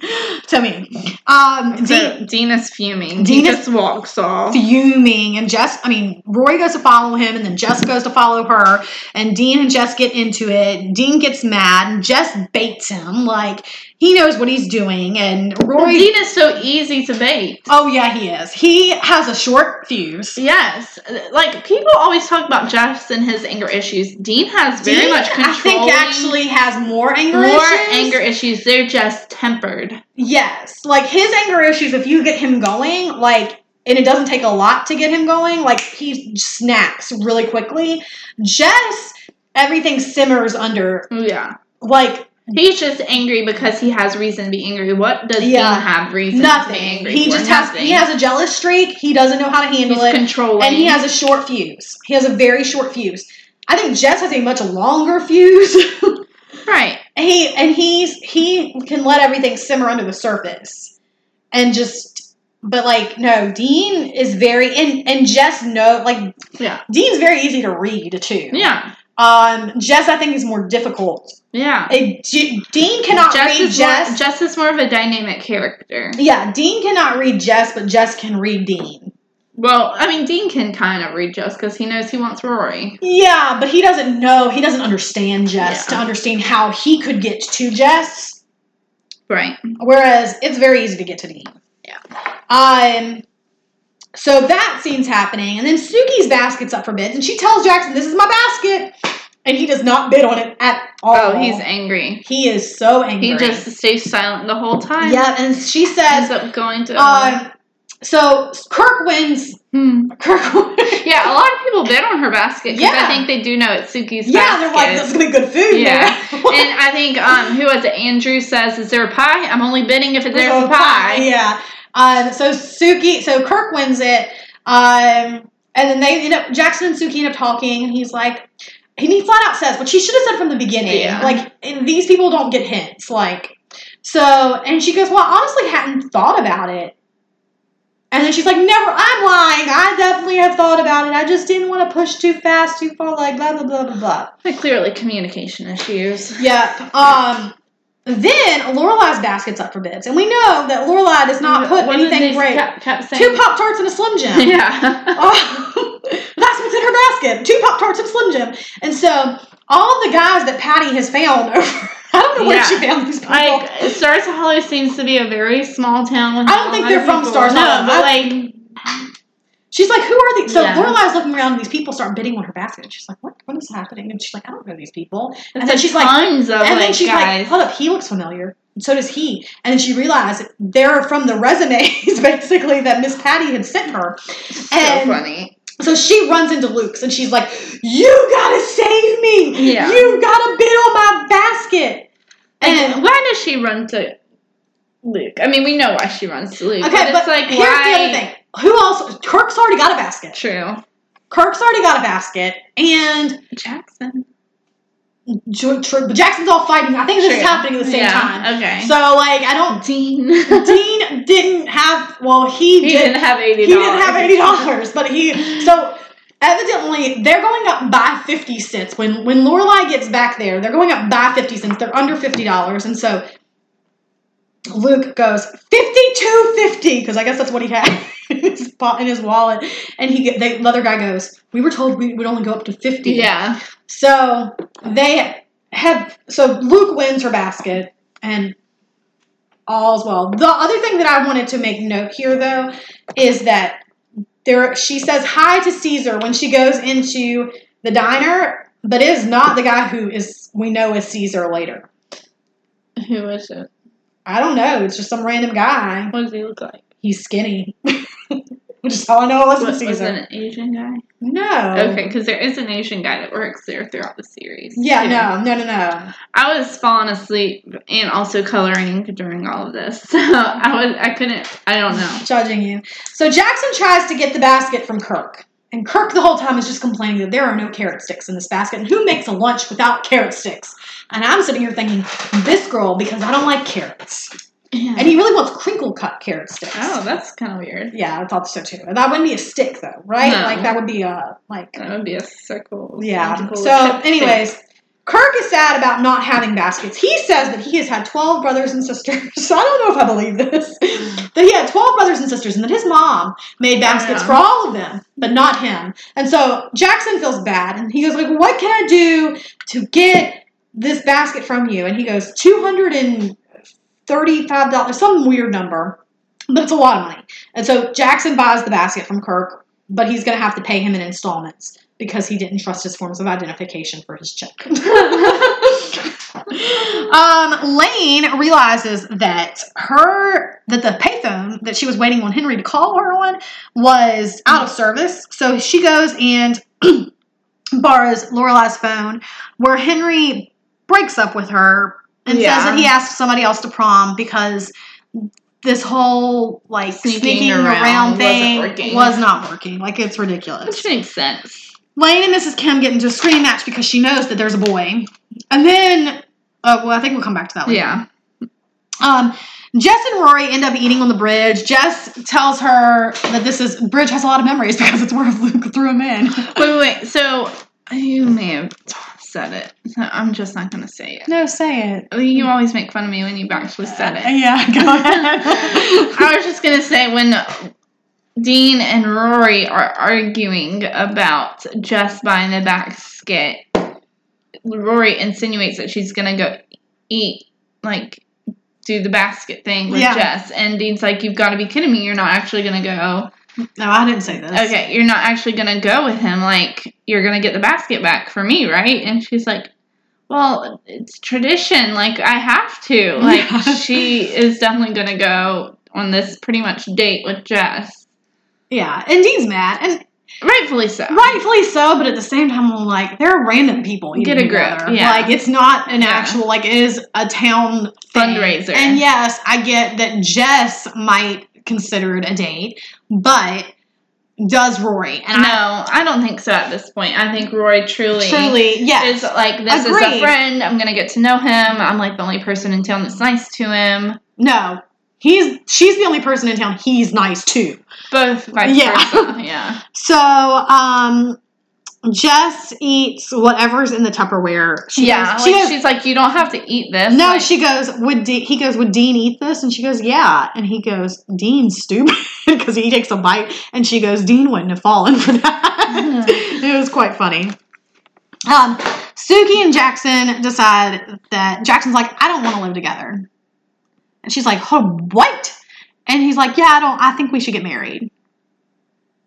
to me. Um, Dean, So Dean is fuming. Dean he just walks off. fuming and Jess I mean Roy goes to follow him and then Jess goes to follow her and Dean and Jess get into it. Dean gets mad and Jess baits him like he knows what he's doing and Rory Dean is so easy to bait. Oh yeah, he is. He has a short fuse. Yes, like people always talk about Jess and his anger issues. Dean has very Dean, much control. I think actually has more anger more issues. anger issues. They're just tempered. Yes. Like his anger issues if you get him going like and it doesn't take a lot to get him going, like he snaps really quickly. Jess everything simmers under oh, Yeah, like he's just angry because he has reason to be angry. What does Yeah. Dean have reason to Nothing. be angry He for? just has Nothing. he has a jealous streak. He doesn't know how to handle He's it, controlling, and he has a short fuse. He has a very short fuse. I think Jess has a much longer fuse. right. he and he's he can let everything simmer under the surface, and just. But like no, Dean is very and and Jess know like Yeah, Dean's very easy to read too. yeah, Um, Jess I think is more difficult. yeah. It, J- Dean cannot Jess read Jess. more, Jess is more of a dynamic character. yeah, Dean cannot read Jess, but Jess can read Dean. Well, I mean, Dean can kind of read Jess because he knows he wants Rory. Yeah, but he doesn't know. He doesn't understand Jess Yeah. to understand how he could get to Jess. Right. Whereas it's very easy to get to Dean. Yeah. Um. So that scene's happening, and then Sookie's basket's up for bids, and she tells Jackson, "This is my basket," and he does not bid on it at all. Oh, he's angry. he is so angry. He just stays silent the whole time. yeah, and she Ends says, up going to. um, so Kirk wins. Hmm. Kirk wins. Yeah, a lot of people bid on her basket because Yeah. I think they do know it's Sookie's yeah, basket. they're like, "This is gonna be good food." Yeah. and I think um, who was it? Andrew says, "Is there a pie? I'm only bidding if there's Oh, a pie." Yeah. Um, so Sookie, so Kirk wins it. Um, and then they end up, Jackson and Sookie end up talking, and he's like, and he flat out says, which she should have said from the beginning, Yeah. like, these people don't get hints, like, so, and she goes, well, I honestly hadn't thought about it. And then she's like, never, I'm lying. I definitely have thought about it. I just didn't want to push too fast, too far, like, blah, blah, blah, blah, blah. Like clearly communication issues. Yep. Um, then Lorelai's basket's up for bids, and we know that Lorelai does not put anything great. Kept, kept saying, Two Pop Tarts and a Slim Jim. Yeah. Oh, that's what's in her basket. Two Pop Tarts and a Slim Jim. And so all the guys that Patty has found over, don't know where Yeah. she found these people. Like Stars Hollow seems to be a very small town. I don't think they're from people. Stars no, but like She's like, who are these? So Yeah. Lorelai's looking around, and these people start bidding on her basket. And she's like, what? What is happening? And she's like, I don't know these people. And then she's like, tons of and then she's like, hold up, he looks familiar. And so does he. And then she realized they're from the resumes, basically, that Miss Patty had sent her. so and- funny. So she runs into Luke's and she's like, You gotta save me! Yeah. You gotta bid on my basket! And why does she run to Luke? I mean, we know why she runs to Luke. okay, but but it's like here's why? the other thing. Who else? Kirk's already got a basket. True. Kirk's already got a basket, and Jackson. Tr- Jackson's all fighting. I think this is happening at the same Yeah, time. Okay. So like, I don't. Dean. Dean didn't have. Well, he, he did. didn't have eighty. he didn't have eighty dollars, but he so evidently they're going up by fifty cents. When when Lorelai gets back there, they're going up by fifty cents. They're under fifty dollars, and so Luke goes fifty two fifty because I guess that's what he had in his in his wallet, and he they, the other guy goes, "We were told we would only go up to 50. Yeah. So they have so Luke wins her basket and all's well. The other thing that I wanted to make note here though is that there she says hi to Caesar when she goes into the diner, but is not the guy who is we know is Caesar later. Who is it? I don't know. It's just some random guy. What does he look like? He's skinny. Which is how I know it wasn't Was, was Caesar. it an Asian guy? No. Okay, because there is an Asian guy that works there throughout the series. Yeah, too. no, no, no, no. I was falling asleep and also coloring during all of this, so I was I couldn't. I don't know. judging you. So Jackson tries to get the basket from Kirk. And Kirk the whole time is just complaining that there are no carrot sticks in this basket. And who makes a lunch without carrot sticks? And I'm sitting here thinking, this girl, because I don't like carrots. And he really wants crinkle cut carrot sticks. oh, that's kind of weird. Yeah, I thought so too. That wouldn't be a stick though, right? No. Like that would be a like That would be a circle. yeah. So anyways, Kirk is sad about not having baskets. He says that he has had 12 brothers and sisters. So I don't know if I believe this. that he had 12 brothers and sisters and that his mom made baskets Yeah. for all of them, but not him. And so Jackson feels bad and he goes like, "What can I do to get this basket from you?" And he goes, "$235, some weird number." But it's a lot of money. And so Jackson buys the basket from Kirk, but he's going to have to pay him in installments because he didn't trust his forms of identification for his check. um, Lane realizes that her that the payphone that she was waiting on Henry to call her on was out of service. So she goes and borrows Lorelai's phone, where Henry breaks up with her and Yeah. says that he asked somebody else to prom because this whole like Sneaking sneaking, around around, thing was not working. Like it's ridiculous. Which makes sense. Lane and Mrs. Kim get into a screaming match because she knows that there's a boy. And then, uh, well, I think we'll come back to that later. Yeah. Um, Jess and Rory end up eating on the bridge. Jess tells her that this is bridge has a lot of memories because it's where Luke threw him in. Wait, wait, wait. So you may have said it. So I'm just not gonna say it. no, say it. You always make fun of me when you've actually said it. Yeah, go ahead. I was just gonna say when Dean and Rory are arguing about Jess buying the basket, Rory insinuates that she's gonna go eat, like, do the basket thing with Yeah. Jess, and Dean's like, "You've got to be kidding me! You're not actually gonna go. No, I didn't say this. Okay, you're not actually gonna go with him. Like, you're gonna get the basket back for me, right?" And she's like. Well, it's tradition. Like I have to. Like Yeah. she is definitely gonna go on this pretty much date with Jess. Yeah, and Dean's mad, and Rightfully so. rightfully so. But at the same time, I'm like, there are random people Get a grip, together. yeah. Like it's not an Yeah. actual like it is a town thing. Fundraiser. And yes, I get that Jess might consider it a date, but does Rory? And No, I don't think so at this point. I think Roy truly, truly, yes, is like this is a friend. I'm gonna get to know him. I'm like the only person in town that's nice to him. no. He's she's the only person in town he's nice to. Both Yeah. versa. Yeah. So, um, Jess eats whatever's in the Tupperware. She yeah. goes, she like goes, she's like, you don't have to eat this. no, Like, she goes, would De- he goes, would Dean eat this? And she goes, yeah. And he goes, Dean's stupid because he takes a bite. And she goes, Dean wouldn't have fallen for that. it was quite funny. Um, Sookie and Jackson decide that Jackson's like, I don't want to live together. And she's like, oh, what? And he's like, yeah, I don't, I think we should get married.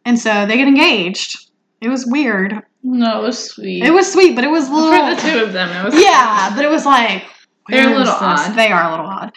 And so they get engaged. It was weird. No, it was sweet. It was sweet, but it was a little. for the two of them. It was Yeah, but it was like. They're a little odd. They are a little odd.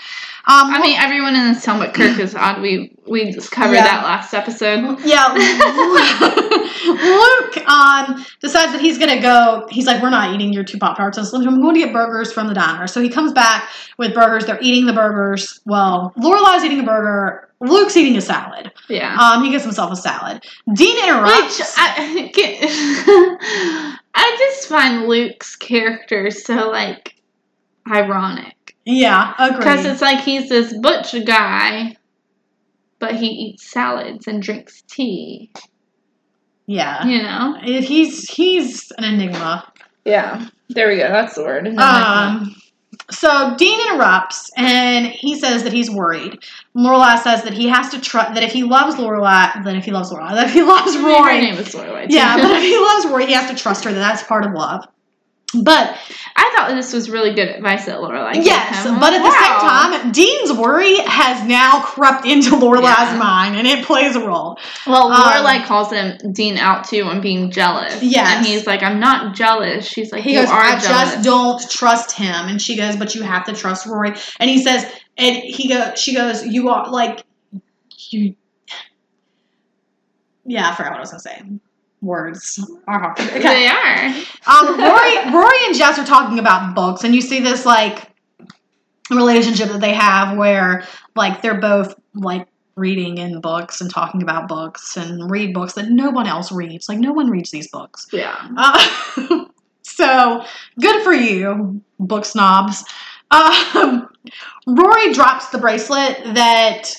Um, I mean, everyone in this town but Kirk is odd. We we just covered Yeah. that last episode. Yeah, Luke um, decides that he's gonna go. He's like, "We're not eating your two pop tarts." So I'm going to get burgers from the diner. So he comes back with burgers. They're eating the burgers. Well, Lorelai's eating a burger. Luke's eating a salad. Yeah. Um, he gets himself a salad. Dean interrupts. Which I, I just find Luke's character so like ironic yeah, agree. because it's like he's this butch guy, but he eats salads and drinks tea. Yeah, You know? he's he's an enigma. Yeah. There we go. That's the word. Um, so Dean interrupts and he says that he's worried. Lorelai says that he has to trust that if he loves Lorelai, that if he loves Lorelai, that if he loves Rory, Her name is Lorelai. too. yeah, but if he loves Rory, he has to trust her. That that's part of love. But I thought this was really good advice that Lorelai gave yes, but at the Wow. same time, Dean's worry has now crept into Lorelai's Yeah. mind, and it plays a role. Well, Um, Lorelai calls him Dean out too on being jealous. Yes. and he's like, "I'm not jealous." She's like, He "You goes, I jealous." just don't trust him. And she goes, but you have to trust Rory. And he says, and he goes, she goes, you are like, you. Yeah, I forgot what I was gonna say. Words are hard. Okay. They are. Um, Rory, Rory and Jess are talking about books, and you see this like relationship that they have where like they're both like reading in books and talking about books and read books that no one else reads. Like no one reads these books. Yeah. Uh, so good for you, book snobs. Um, Rory drops the bracelet that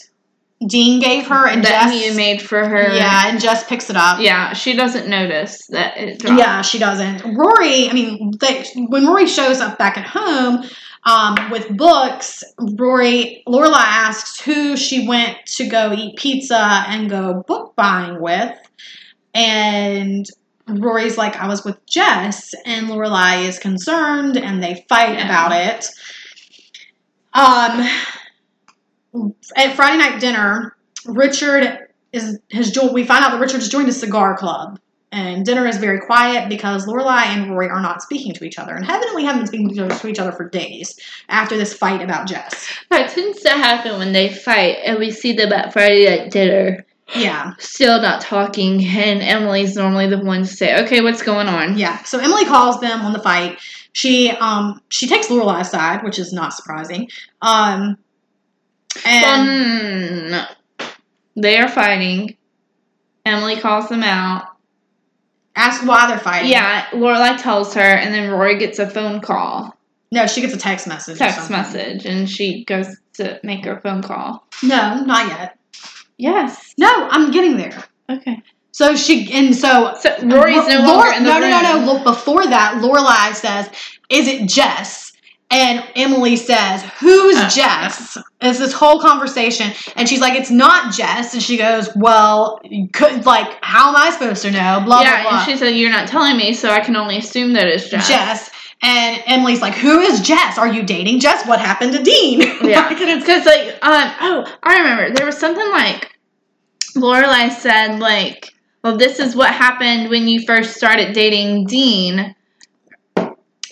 Dean gave her, and that Jess made for her. yeah, and Jess picks it up. Yeah, she doesn't notice that it dropped. Yeah, she doesn't. Rory, I mean, they, when Rory shows up back at home um, with books, Rory, Lorelai asks who she went to go eat pizza and go book buying with, and Rory's like, I was with Jess, and Lorelai is concerned, and they fight Yeah. about it. Um, at Friday night dinner, Richard is has joined. We find out that Richard has joined a cigar club, and dinner is very quiet because Lorelai and Rory are not speaking to each other, and evidently haven't been speaking to each other for days after this fight about Jess. That tends to happen when they fight, and we see them at Friday night dinner, Yeah, still not talking, and Emily's normally the one to say, "Okay, what's going on?" yeah. So Emily calls them on the fight. She um she takes Lorelai's aside, which is not surprising. Um, and. They are fighting. Emily calls them out. asks why they're fighting. Yeah, Lorelai tells her, and then Rory gets a phone call, no, she gets a text message. text message, and she goes to make her phone call. No, not yet. Yes. No, I'm getting there. Okay. So she and so So Rory's no Lor- longer in the no, room. no, no, no. Look, before that, Lorelai says, "Is it Jess?" And Emily says, "Who's Uh, Jess?" It's this whole conversation, and she's like, "It's not Jess." And she goes, "Well, you could like, how am I supposed to know?" Blah yeah, blah blah. and she said, "You're not telling me, so I can only assume that it's Jess." Jess. And Emily's like, "Who is Jess? Are you dating Jess? What happened to Dean?" Yeah. It's- Because like, um, oh, I remember there was something like Lorelai said like, "Well, this is what happened when you first started dating Dean."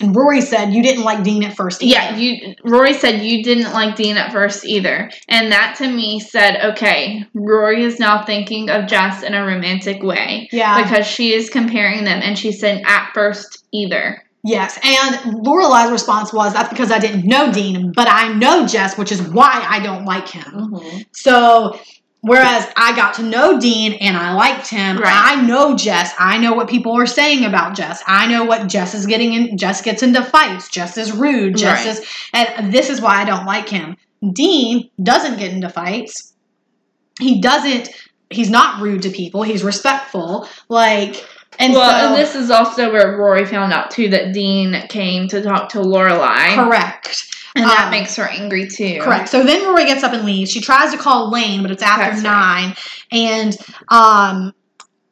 And Rory said, "You didn't like Dean at first. either." Yeah, you. Rory said you didn't like Dean at first either, and that to me said, okay, Rory is now thinking of Jess in a romantic way yeah. because she is comparing them, and she said at first either. Yes, and Lorelai's response was, "That's because I didn't know Dean, but I know Jess, which is why I don't like him." Mm-hmm. So, whereas I got to know Dean and I liked him, Right. I know Jess. I know what people are saying about Jess. I know what Jess is getting in. Jess gets into fights. Jess is rude. Jess Right. is, and this is why I don't like him. Dean doesn't get into fights. He doesn't. He's not rude to people. He's respectful. Like, and well, so and this is also where Rory found out too that Dean came to talk to Lorelai, correct. And that Um, makes her angry too. Correct. So then Rory gets up and leaves. She tries to call Lane, but it's after That's nine. And um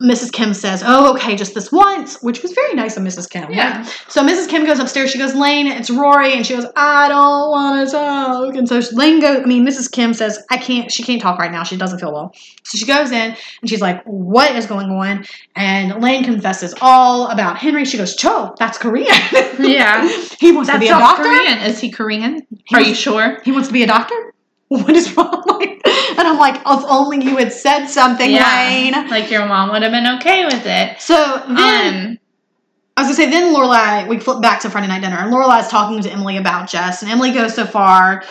Mrs. Kim says, "Oh, okay, just this once," which was very nice of Mrs. Kim. Yeah. So Mrs. Kim goes upstairs. She goes, "Lane, it's Rory," and she goes, "I don't want to talk." And so Lane goes. I mean, Mrs. Kim says, "I can't." She can't talk right now. She doesn't feel well. So she goes in and she's like, "What is going on?" And Lane confesses all about Henry. She goes, "Cho, that's Korean." Yeah. he wants to be a doctor. Korean. Is he Korean? He Are was- you sure? He wants to be a doctor. What is wrong? Like, and I'm like, if only you had said something, Lane. Like your mom would have been okay with it. So then, Um, I was gonna say, then Lorelai, we flip back to Friday night dinner, and Lorelai's talking to Emily about Jess, and Emily goes so far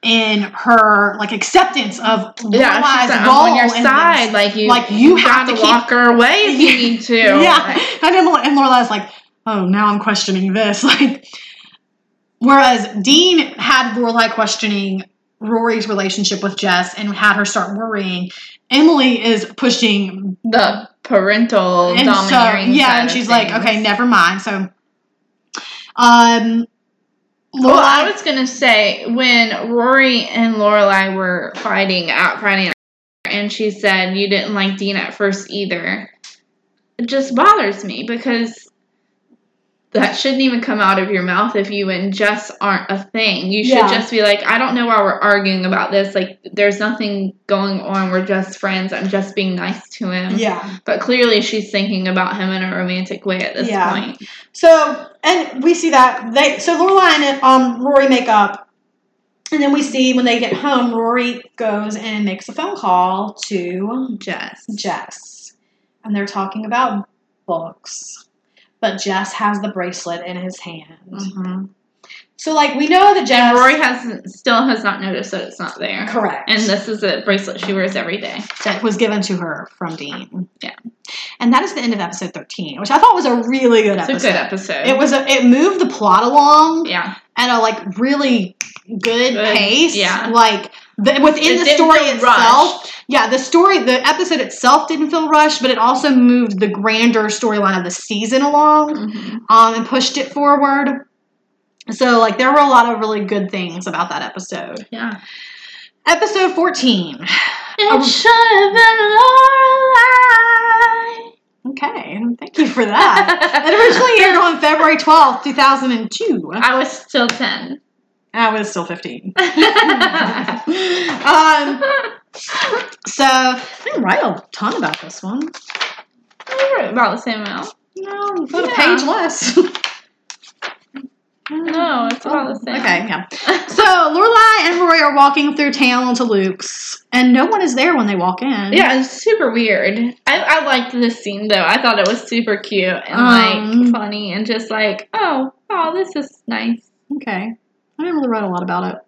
in her like acceptance of yeah, Lorelai's like, role on your side. this. Like you, Like, you have gotta keep- walk her away if you need to. yeah, and Emily and Lorelai's like, oh, now I'm questioning this. Like, whereas Dean had Lorelai questioning Rory's relationship with Jess and had her start worrying. Emily is pushing the parental and so domineering. yeah, side and she's like, okay, never mind. So, um, Well, I was gonna say when Rory and Lorelai were fighting at Friday night, and she said you didn't like Dean at first either. It just bothers me because that shouldn't even come out of your mouth if you and Jess aren't a thing. You should Yeah. just be like, I don't know why we're arguing about this. Like, there's nothing going on. We're just friends. I'm just being nice to him. yeah. But clearly, she's thinking about him in a romantic way at this Yeah. point. So, and we see that they so Lorelai and um Rory make up, and then we see when they get home, Rory goes and makes a phone call to Jess. Jess, and they're talking about books. But Jess has the bracelet in his hand. Mhm. So, like, we know that Jess. And Rory has still has not noticed that it's not there. Correct. And this is a bracelet she wears every day. that was given to her from Dean. Yeah. And that is the end of episode 13, which I thought was a really good It's episode. a good episode. It was a, it moved the plot along yeah. at a like really good, Good, pace. yeah. Like the, within It the story itself. rushed. Yeah, the story, the episode itself didn't feel rushed, but it also moved the grander storyline of the season along Mhm. um, and pushed it forward. So like there were a lot of really good things about that episode. Yeah. Episode 14. It Um, should have been Lorelai. Okay, thank you for that. it originally aired on February 12th, 2002. I was still ten. I was still 15. um, so, I didn't write a ton about this one. We were about the same amount. No, about a page less. No, it's about the same. Okay, yeah. So, Lorelai and Roy are walking through town to Luke's, and no one is there when they walk in. Yeah, it's super weird. I, I liked this scene though. I thought it was super cute and Um, like funny and just like, oh, oh, this is nice. Okay. I didn't really write a lot about it.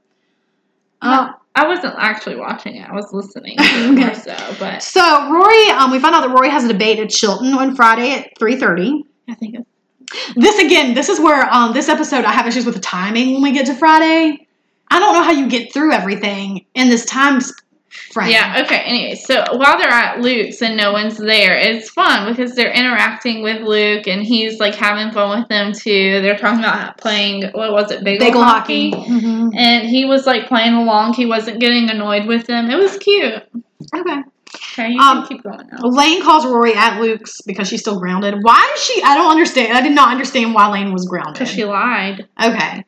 Uh, I wasn't actually watching it. I was listening Okay. more so, but so, Rory, um, we found out that Rory has a debate at Chilton on Friday at 3.30. I think This again, this is where um this episode I have issues with the timing when we get to Friday. I don't know how you get through everything in this time frame. Yeah, okay. Anyway, so while they're at Luke's and no one's there, it's fun because they're interacting with Luke and he's like having fun with them too. They're talking about playing what was it, bagel, Bagel hockey. hockey. Mhm. And he was like playing along. He wasn't getting annoyed with them. It was cute. Okay. Okay, you Um, keep going now. Lane calls Rory at Luke's because she's still grounded. Why is she? I don't understand. I did not understand why Lane was grounded. Because she lied. okay,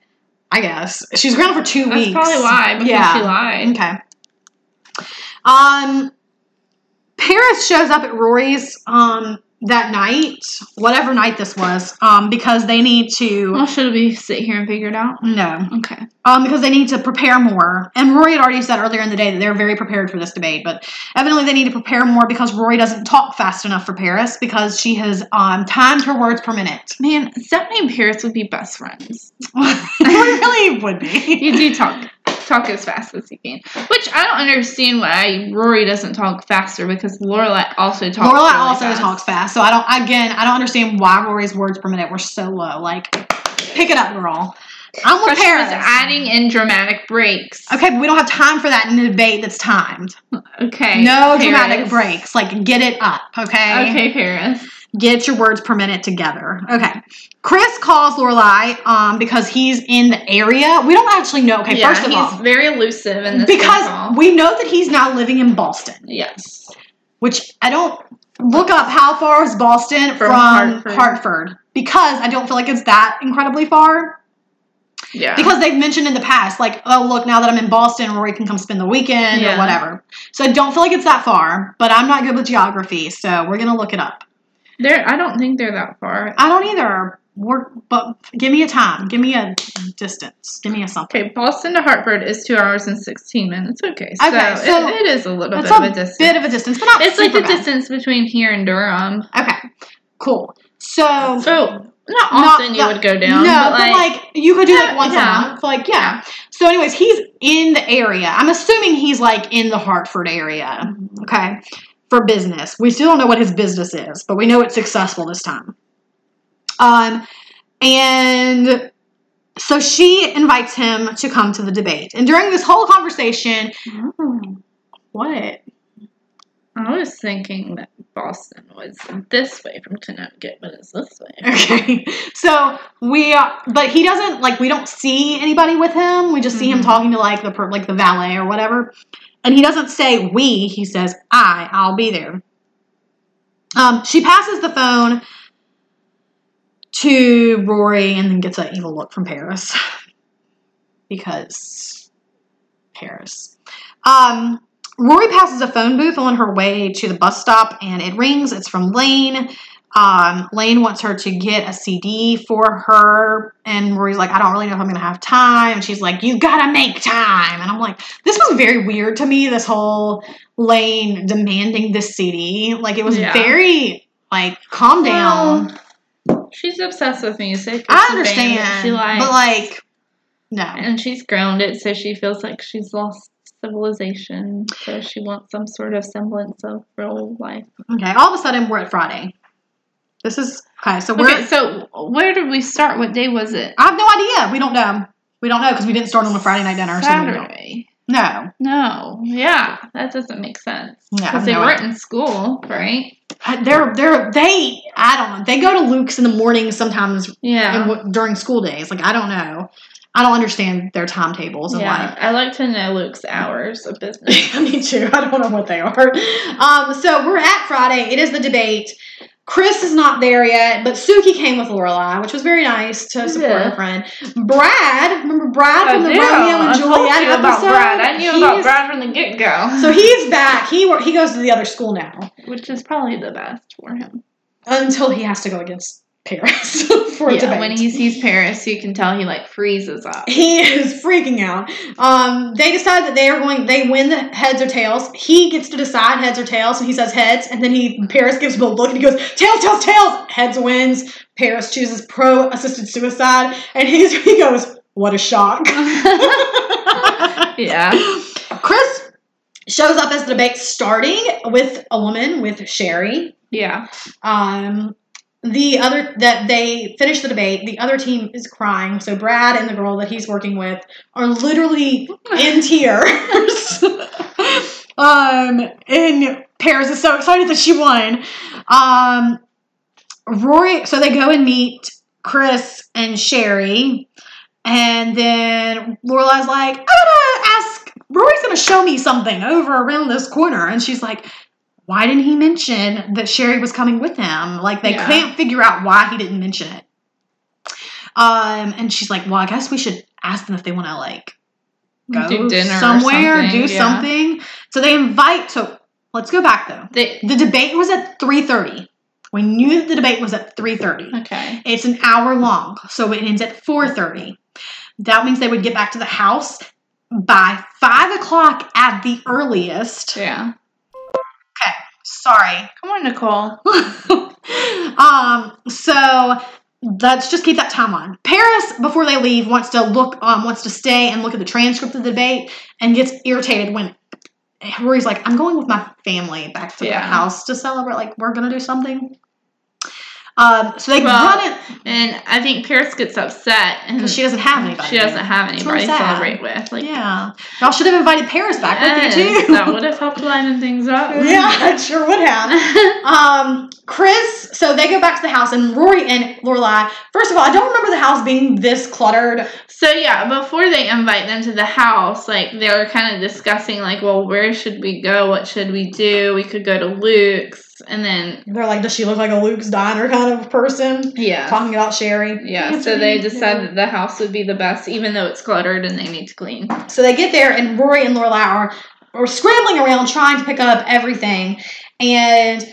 I guess she's grounded for two That's weeks. That's probably why. Because Yeah. she lied. Okay. Um, Paris shows up at Rory's um that night, whatever night this was, um, because they need to. Well, should we sit here and figure it out? No, Okay. um, because they need to prepare more. And Rory had already said earlier in the day that they're very prepared for this debate, but evidently they need to prepare more because Rory doesn't talk fast enough for Paris because she has um timed her words per minute. Man, Stephanie and Paris would be best friends. it really would be. You do talk talk as fast as you can. Which I don't understand why Rory doesn't talk faster because Lorelai also talks. Lorelai really also fast. talks fast, so I don't. Again, I don't understand why Rory's words per minute were so low. Like, pick it up, girl. I'm with Paris. adding in dramatic breaks. Okay, but we don't have time for that in a debate that's timed. Okay. No Paris. dramatic breaks. Like, get it up, okay? Okay, Paris. Get your words per minute together. Okay. Chris calls Lorelai um, because he's in the area. We don't actually know. Okay, yeah, first of he's all, very elusive in this because we know that he's now living in Boston, yes. which I don't. look up how far is Boston from, From Hartford. Hartford. because I don't feel like it's that incredibly far. Yeah. Because they've mentioned in the past, like, oh look, now that I'm in Boston, Rory can come spend the weekend or whatever. So I don't feel like it's that far, but I'm not good with geography, so we're gonna look it up. They're I don't think they're that far. I don't either. We're, but give me a time. Give me a distance. Give me a something. Okay, Boston to Hartford is two hours and sixteen minutes. Okay, so, Okay, so it, it is a little bit a of a distance. bit of a distance, but not it's like the bad. distance between here and Durham. Okay, cool. So So not Not often you that- would go down. no, but like, you could do Yeah, like once yeah. a month. Like yeah. So, anyways, he's in the area. I'm assuming he's like in the Hartford area. Okay, for business. We still don't know what his business is, but we know it's successful this time. Um, and so she invites him to come to the debate. And during this whole conversation, Oh. what? I was thinking that Boston was this way from Connecticut, but it's this way. Okay. So we, uh, but he doesn't like. We don't see anybody with him. We just see him Mhm. talking to like the per- like the valet or whatever, and he doesn't say we. He says I. I'll be there. Um, she passes the phone to Rory and then gets an evil look from Paris because Paris. Um, Rory passes a phone booth on her way to the bus stop and it rings. It's from Lane. Um, Lane wants her to get a CD for her, and Rory's like, I don't really know if I'm gonna have time. And she's like, You gotta make time. And I'm like, This was very weird to me, this whole Lane demanding this CD. Like, it was Yeah. very, like, calm down. Well, she's obsessed with music. I understand. She likes, but, like, no. and she's grounded, so she feels like she's lost civilization. So she wants some sort of semblance of real life. Okay, all of a sudden, we're at Friday. This is, okay, so we're, Okay, so where did we start? What day was it? I have no idea. We don't know. We don't know because we didn't start on a Friday night dinner. So. Saturday. No. No, yeah, that doesn't make sense. Because they no weren't idea. in school, right? Uh, They're they're they I don't know. They go to Luke's in the morning sometimes Yeah. in, during school days. Like I don't know. I don't understand their timetables and yeah, I like to know Luke's hours of business. Me too. I don't know what they are. Um, so we're at Friday. It is the debate. Chris is not there yet, but Sookie came with Lorelai, which was very nice to support Yeah. her friend. Brad, remember Brad I from the do. Romeo and I told Juliet you about episode? Brad. I knew about He's- Brad from the get go. So he's back. He he goes to the other school now which is probably the best for him. until he has to go against Paris for yeah, debate. when he sees Paris, you can tell he like freezes up. he is freaking out. Um, they decide that they are going. They win the heads or tails. He gets to decide heads or tails, so he says heads, and then he Paris gives him a look, and he goes tails, tails, tails. Heads wins. Paris chooses pro assisted suicide, and he's, he goes, "What a shock!" yeah. Chris shows up as the debate starting with a woman with Sherry. Yeah. Um, the other that they finish the debate, the other team is crying. So Brad and the girl that he's working with are literally in tears. um, and Paris is so excited that she won. Um, Rory, so they go and meet Chris and Sherry, and then Lorelai's like, "I'm gonna ask. Rory's gonna show me something over around this corner," and she's like. Why didn't he mention that Sherry was coming with him? Like they Yeah. can't figure out why he didn't mention it. Um, and she's like, "Well, I guess we should ask them if they want to like go Do dinner or somewhere, something, do yeah. something." So they invite. So let's go back though. They, The debate was at three thirty. We knew that the debate was at three thirty. okay. It's an hour long, so it ends at four thirty. That means they would get back to the house by five o'clock at the earliest. Yeah. Sorry. Come on, Nicole. um, so let's just keep that time on. Paris, before they leave, wants to look, um, wants to stay and look at the transcript of the debate, and gets irritated when Rory's like, "I'm going with my family back to the house to celebrate. Like, we're gonna do something." Um, so they Well, run it And I think Paris gets upset and because she doesn't have anybody. she doesn't have anybody to celebrate with. Like, yeah, y'all should have invited Paris back yes, with you too. that would have helped lining things up. yeah, it sure would have. Um, Chris, so they go back to the house, and Rory and Lorelai. First of all, I don't remember the house being this cluttered. So yeah, before they invite them to the house, like they were kind of discussing, like, well, where should we go? What should we do? We could go to Luke's. And then They're like, does she look like a Luke's diner kind of person? yeah, Talking about Sherry. yeah. So they decided that the house would be the best, even though it's cluttered and they need to clean. So they get there, and Rory and Lorelai are, are scrambling around trying to pick up everything. And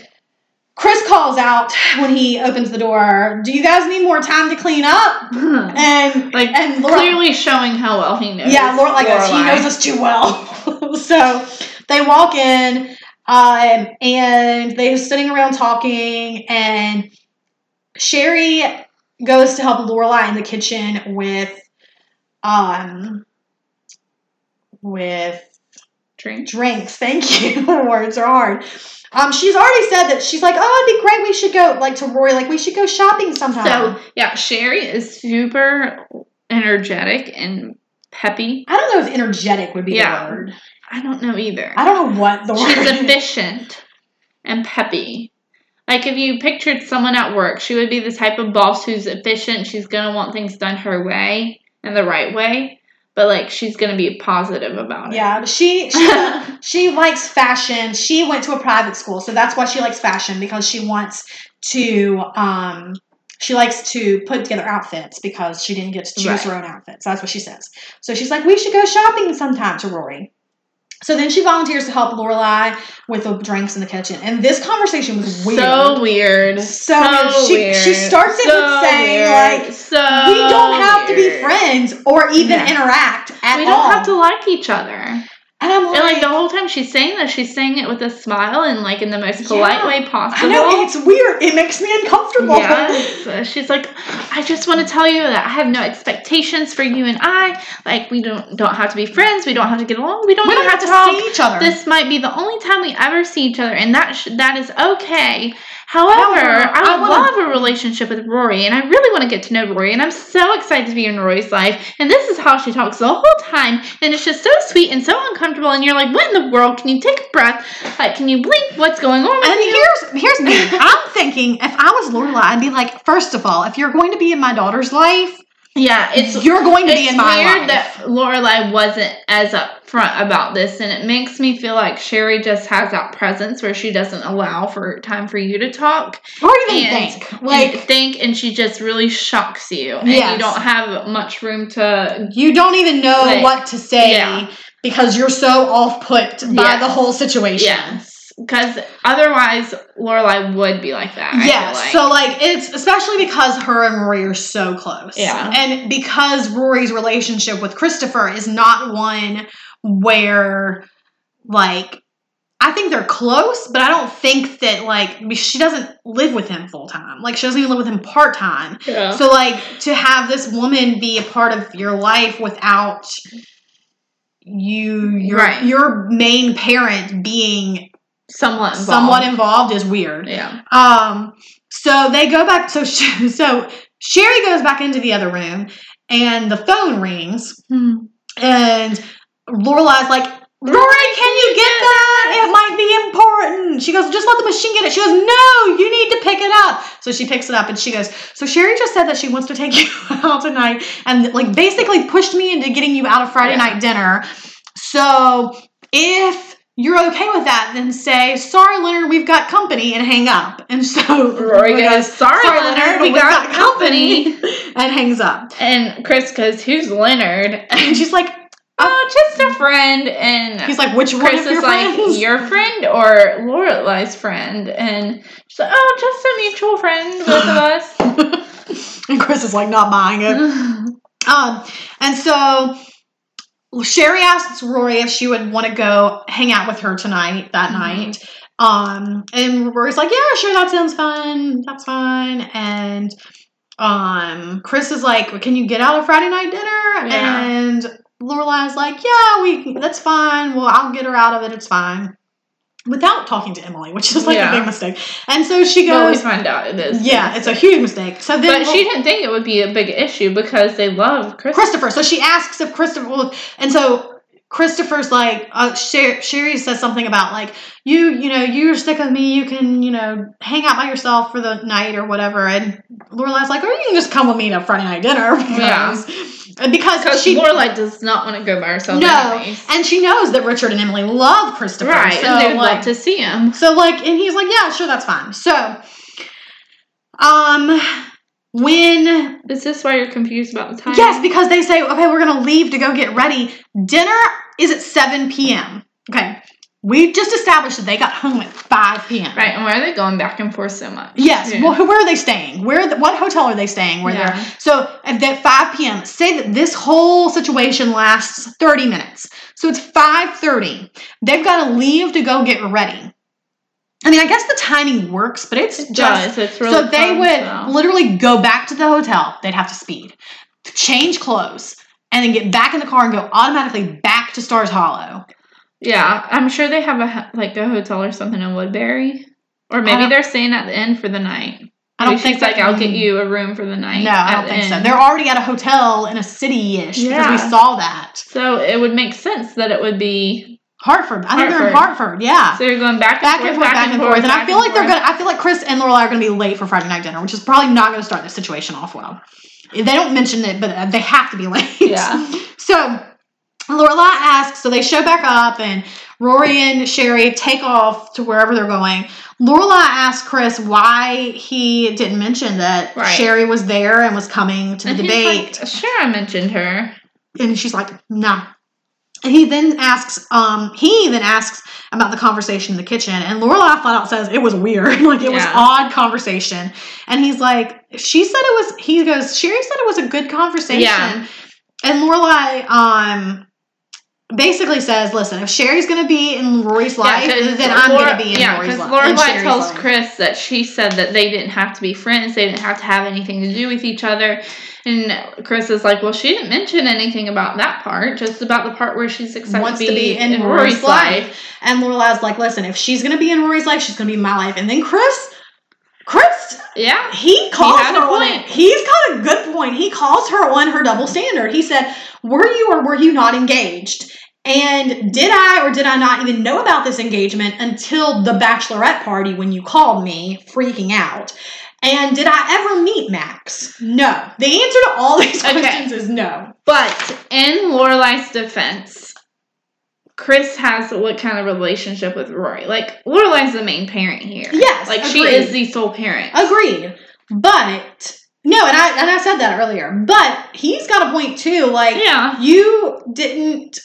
Chris calls out when he opens the door, Do you guys need more time to clean up? And like and Laura, clearly showing how well he knows. yeah, Laura like he knows us too well. so they walk in, um, and they're sitting around talking, and Sherry goes to help Lorelai in the kitchen with, um, with Drink. drinks. Thank you. Words are hard. Um, she's already said that she's like, oh, it'd be great. We should go like to Roy. Like we should go shopping sometime. So yeah, Sherry is super energetic and peppy. I don't know if energetic would be Yeah. the word. I don't know either. I don't know what the She's word. is. efficient and peppy. Like if you pictured someone at work, she would be the type of boss who's efficient. She's gonna want things done her way and the right way, but like she's gonna be positive about it. Yeah, she she, she likes fashion. She went to a private school, so that's why she likes fashion because she wants to um she likes to put together outfits because she didn't get to choose Right. her own outfits. That's what she says. So she's like, we should go shopping sometime to Rory. So then she volunteers to help Lorelai with the drinks in the kitchen, and this conversation was weird. So weird. So weird. She- weird. she starts it with saying, weird. like, so we don't have to be friends or even Yeah. interact at all. We don't have to like each other. And I'm And like the whole time she's saying that, she's saying it with a smile and like in the most polite Yeah. way possible. I know it's weird. It makes me uncomfortable. Yes. Uh, She's like, I just want to tell you that I have no expectations for you and I. Like we don't don't have to be friends. We don't have to get along. We don't, We don't even have to talk. see each other. This might be the only time we ever see each other, and that sh- that is okay. However, However, I I would wanna- love a relationship with Rory, and I really want to get to know Rory, and I'm so excited to be in Rory's life. And this is how she talks the whole time, and it's just so sweet and so uncomfortable. And you're like, what in the world? Can you take a breath? Like, can you blink? What's going on with and you? here's here's me. I'm thinking if I was Lorelai, I'd be like, first of all, if you're going to be in my daughter's life, yeah, it's you're going to be it's in my weird life. that Lorelai wasn't as upfront about this, and it makes me feel like Sherry just has that presence where she doesn't allow for time for you to talk or even and think and like think, and she just really shocks you, and Yes. you don't have much room to. you don't even know Like, what to say yeah. because you're so off put by Yes. the whole situation. Yes, because otherwise Lorelai would be like that. Yeah. Like. So like it's especially because her and Rory are so close. Yeah. And because Rory's relationship with Christopher is not one where like I think they're close, but I don't think that like she doesn't live with him full time. Like she doesn't even live with him part time. yeah. So like to have this woman be a part of your life without you your Right. your main parent being somewhat involved. somewhat involved is weird. Yeah. Um, so they go back. So sh- so Sherry goes back into the other room, and the phone rings, and Lorelai's like, "Rory, can you get that? It might be important." She goes, "Just let the machine get it." She goes, "No, you need to pick it up." So she picks it up, and she goes, "So Sherry just said that she wants to take you out tonight, and like basically pushed me into getting you out of Friday Yeah. night dinner. So if." You're okay with that, then say, sorry, Leonard, we've got company, and hang up. And so Rory goes, "Sorry, sorry Leonard, we we've got company." and hangs up. And Chris goes, "Who's Leonard?" And she's like, Oh, just a friend. And he's like, which one Chris of your is like, friends? your friend or Lorelai's friend? And she's like, oh, just a mutual friend, both of us. and Chris is like, not buying it. Um, and so Sherry asks Rory if she would want to go hang out with her tonight, that Mhm. night. Um, and Rory's like, yeah, sure, that sounds fun. That's fine. And um, Chris is like, can you get out of Friday night dinner? Yeah. And Lorelai's like, yeah, we that's fine. Well, I'll get her out of it. It's fine. Without talking to Emily, which is like Yeah. a big mistake. And so she But we goes, find out it is. yeah, it's a huge mistake. So then But she didn't think it would be a big issue because they love Chris. Christopher. So she asks if Christopher will, and so Christopher's like, uh, Sher- Sherry says something about like, you, you know, you're sick of me. You can, you know, hang out by yourself for the night or whatever. And Lorelai's like, or you can just come with me to Friday night dinner because, and because Because she Lorelai does not want to go by herself. no, anyways. and she knows that Richard and Emily love Christopher, right, So and they'd like, love to see him. so like, and he's like, yeah, sure, that's fine. So, um, when Is this why you're confused about the time? Yes, because they say, okay, we're going to leave to go get ready. Dinner is at 7 p.m. Okay. We just established that they got home at 5 p.m. Right, and why are they going back and forth so much? Yes. Yeah. Well, where are they staying? Where? The, what hotel are they staying? Where Yeah. they're so at 5 p.m. Say that this whole situation lasts 30 minutes. So it's 5:30. They've got to leave to go get ready. I mean, I guess the timing works, but it's It just does. It's really so they would literally go back to the hotel. They'd have to speed, change clothes, and then get back in the car and go automatically back to Stars Hollow. Yeah, I'm sure they have a like a hotel or something in Woodbury, or maybe they're staying at the inn for the night. I don't think like, I'll get you a room for the night. No, I don't think so. They're already at a hotel in a city-ish because Yeah. we saw that. So it would make sense that it would be. Hartford. I think they're in Hartford. Hartford. Yeah. So you're going back and back forth, and forth, back and forth. And I feel like they're gonna. I feel like Chris and Lorelai are gonna be late for Friday night dinner, which is probably not gonna start this situation off well. They don't mention it, but they have to be late. Yeah. So Lorelai asks. So they show back up, and Rory and Sherry take off to wherever they're going. Lorelai asks Chris why he didn't mention that Right. Sherry was there and was coming to the And debate. like, sure, I mentioned her. And she's like, no. And he then asks, um, he then asks about the conversation in the kitchen, and Lorelai flat out says it was weird, like it was odd conversation. And he's like, she said it was. He goes, Sherry said it was a good conversation. Yeah. And Lorelai, um, basically says, listen, if Sherry's gonna be in Rory's life, 'cause then I'm gonna be in yeah, Rory's because life. in Lorelai Sherry's tells life. Chris that she said that they didn't have to be friends, they didn't have to have anything to do with each other. And Chris is like, well, she didn't mention anything about that part, just about the part where she's excited wants to be, in, Rory's, life. And Lorelai's like, listen, if she's gonna be in Rory's life, she's gonna be in my life. And then Chris, Chris Yeah, he calls had her a on point. He's got a good point. He calls her on her double standard. He said, "Were you or were you not engaged?" And did I or did I not even know about this engagement until the bachelorette party when you called me freaking out? And did I ever meet Max? No. The answer to all these Okay. questions is no. but in Lorelai's defense, Chris has what kind of relationship with Rory? Like Lorelai's the main parent here. Yes, like she is the sole parent. Agreed. But no, and I and I said that earlier. But he's got a point too. Like Yeah, you didn't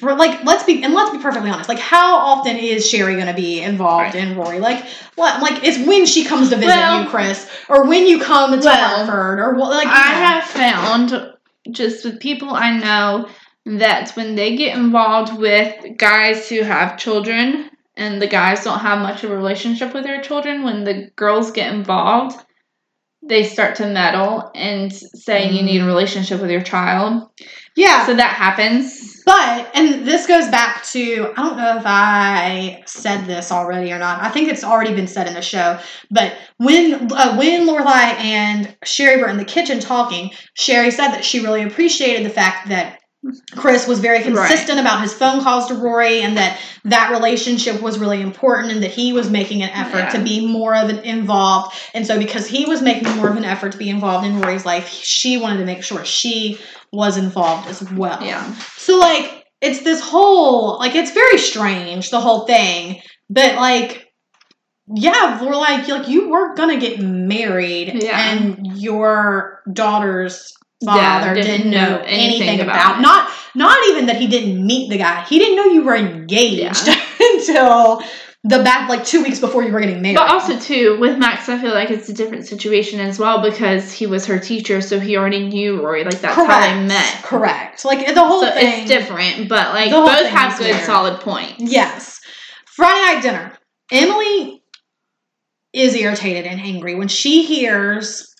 like let's be and let's be perfectly honest like how often is sherry going to be involved Right. in rory like what like it's when she comes to visit Well- you chris or when you come to Well, hartford or what like I know. have found just with people I know that when they get involved with guys who have children and the guys don't have much of a relationship with their children, when the girls get involved, they start to meddle and say you need a relationship with your child. yeah So that happens. but and this goes back to i don't know if i said this already or not i think it's already been said in the show but when uh, when lorelai and sherry were in the kitchen talking sherry said that she really appreciated the fact that Chris was very Right. consistent about his phone calls to Rory and that that relationship was really important and that he was making an effort Yeah. to be more of an involved. And so because he was making more of an effort to be involved in Rory's life, she wanted to make sure she was involved as well. Yeah. So like it's this whole like it's very strange the whole thing, but like yeah, we're like like you were gonna get married Yeah. and your daughter's Father didn't didn't, know anything, anything about, about not not even that he didn't meet the guy. He didn't know you were engaged until the back like two weeks before you were getting married. But also too, with Max I feel like it's a different situation as well because he was her teacher, so he already knew Rory. Like that's correct, how they met. correct. Like the whole so thing. it's different, but like both have good weird. solid points. Yes. Friday night dinner. Emily is irritated and angry when she hears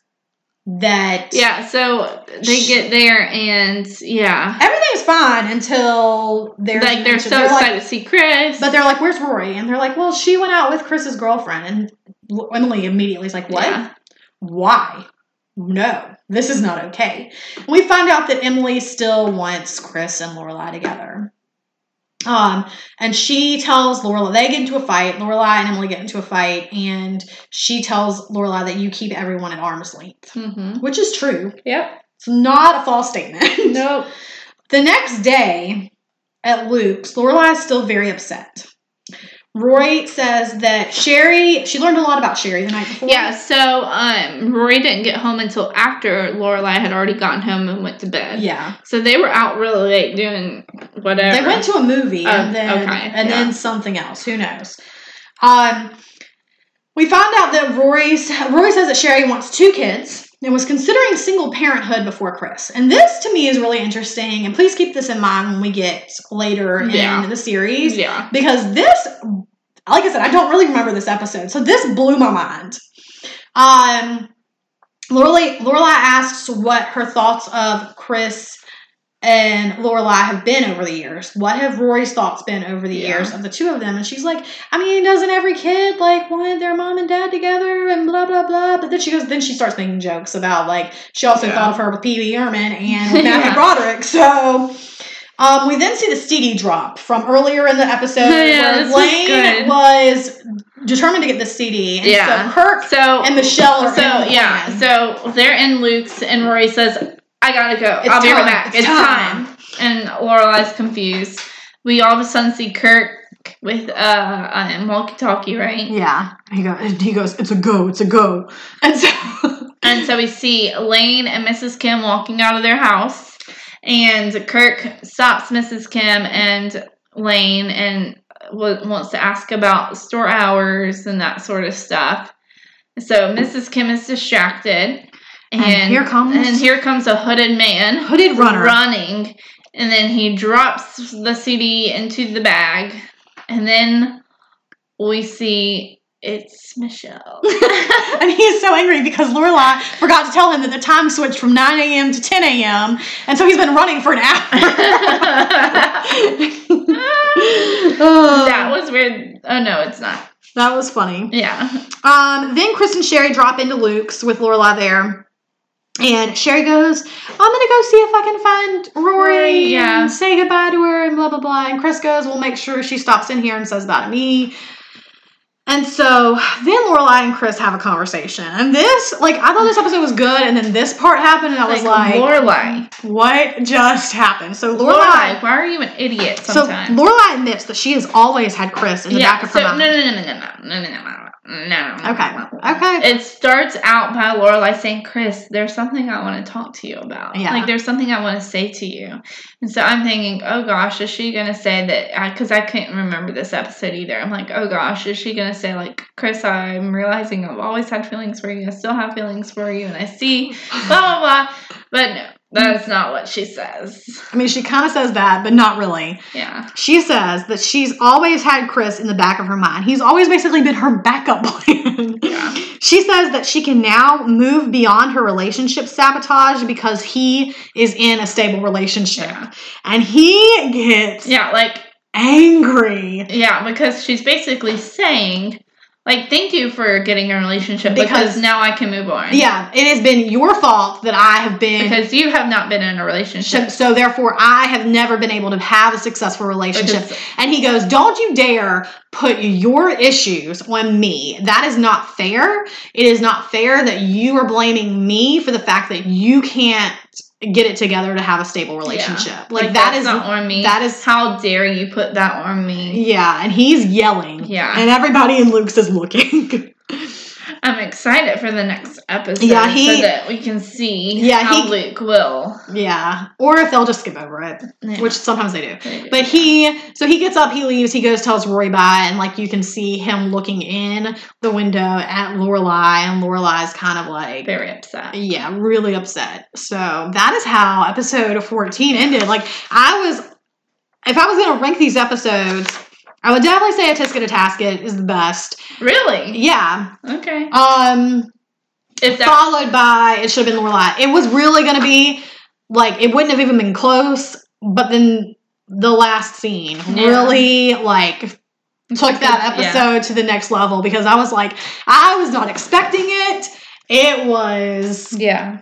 that Yeah, so they get there and yeah. everything's fine until they're Like they're so they're like- excited to see Chris. but they're like, "Where's Rory?" And they're like, "Well, she went out with Chris's girlfriend." And Emily immediately is like, "What? Yeah. Why? No, this is not okay." We find out that Emily still wants Chris and Lorelai together. Um, and she tells Lorelai they get into a fight. Lorelai and Emily get into a fight, and she tells Lorelai that you keep everyone at arm's length, Mm-hmm. which is true. Yep. It's not a false statement. Nope. The next day at Luke's, Lorelai is still very upset. Rory says that Sherry, she learned a lot about Sherry the night before. Yeah, so um, Rory didn't get home until after Lorelai had already gotten home and went to bed. Yeah. So they were out really late doing whatever. They went to a movie Oh, and then okay, and yeah. then something else. Who knows? Um, we found out that Rory's Rory says that Sherry wants two kids and was considering single parenthood before Chris. And this to me is really interesting. And please keep this in mind when we get later Yeah. in the series Yeah. because this, like I said, I don't really remember this episode, so this blew my mind. Um, Lorelai, Lorelai asks what her thoughts of Chris and Lorelai have been over the years. What have Rory's thoughts been over the Yeah. years of the two of them? And she's like, I mean, doesn't every kid like want their mom and dad together and blah blah blah? But then she goes, then she starts making jokes about like she also Yeah. thought of her with Pee Wee Herman and with Matthew Yeah. Broderick. So. Um, we then see the CD drop from earlier in the episode Yeah, where was Lane was determined to get the CD. And Yeah. so Kirk So and Michel are so yeah, so they're in Luke's, and Rory says, "I gotta go. It's I'll be right time. back. It's time." time. And Lorelai's confused. We all of a sudden see Kirk with uh, um, walkie-talkie, right? Yeah, he goes. He goes. It's a go. It's a go. And so, And so we see Lane and Mrs. Kim walking out of their house, and Kirk stops Mrs. Kim and Lane and w- wants to ask about store hours and that sort of stuff. So Mrs. Kim is distracted, and, And here comes- and here comes a hooded man hooded runner. running, and then he drops the CD into the bag, and then we see it's Michel. and he's so angry because Lorelai forgot to tell him that the time switched from 9 a.m. to 10 a.m. And so he's been running for an hour. that was weird. Oh no, it's not. that was funny. Yeah. Um, then Chris and Sherry drop into Luke's with Lorelai there. And Sherry goes, I'm gonna go see if I can find Rory Rory, yeah. and say goodbye to her and blah blah blah. And Chris goes, We'll make sure she stops in here and says bye to me. And so then Lorelai and Chris have a conversation. And this, like, I thought this episode was good, and then this part happened, and I was like, Lorelai. what just happened? So Lorelai, Lorelai, why are you an idiot so? Lorelai admits that she has always had Chris in the yeah, back of her so, mind. no, no, no, no, no, no, no, no, no, no. Okay, okay. It starts out by Lorelai saying, "Chris, there's something I want to talk to you about. Yeah. Like, there's something I want to say to you." And so I'm thinking, "Oh gosh, is she gonna say that?" Because I, couldn't remember this episode either. I'm like, "Oh gosh, is she gonna say like, Chris, I'm realizing I've always had feelings for you. I still have feelings for you, and I see blah blah blah." But no, that's not what she says. I mean, she kind of says that, but not really. Yeah. She says that she's always had Chris in the back of her mind. He's always basically been her backup plan. Yeah. She says that she can now move beyond her relationship sabotage because he is in a stable relationship. Yeah. And he gets Yeah, like angry. Yeah, because she's basically saying, like, thank you for getting a relationship because, Because- now I can move on. Yeah, it has been your fault that I have been. Because you have not been in a relationship. so, so therefore, I have never been able to have a successful relationship. Because- And he goes, Don't you dare put your issues on me. That is not fair. It is not fair that you are blaming me for the fact that you can't get it together to have a stable relationship. Yeah. Like, that that's is not on me. that is- how dare you put that on me. Yeah, and he's yelling. Yeah. And everybody in Luke's is looking. I'm excited for the next episode Yeah, he- so that we can see Yeah, how he- Luke will. yeah. Or if they'll just skip over it, Yeah. which sometimes they do. They do. But he, so he gets up, he leaves, he goes, tells Rory bye, and like you can see him looking in the window at Lorelai, and Lorelai's kind of like, very upset. yeah, really upset. So that is how episode 14 ended. Like, I was, if I was going to rank these episodes, I would definitely say A Tisket a Tasket is the best. Really? Yeah. Okay. Um, If that followed by it should have been Lorelai. It was really going to be like it wouldn't have even been close, but then the last scene Yeah. really like took that Yeah. episode to the next level because I was like, I was not expecting it. It was Yeah.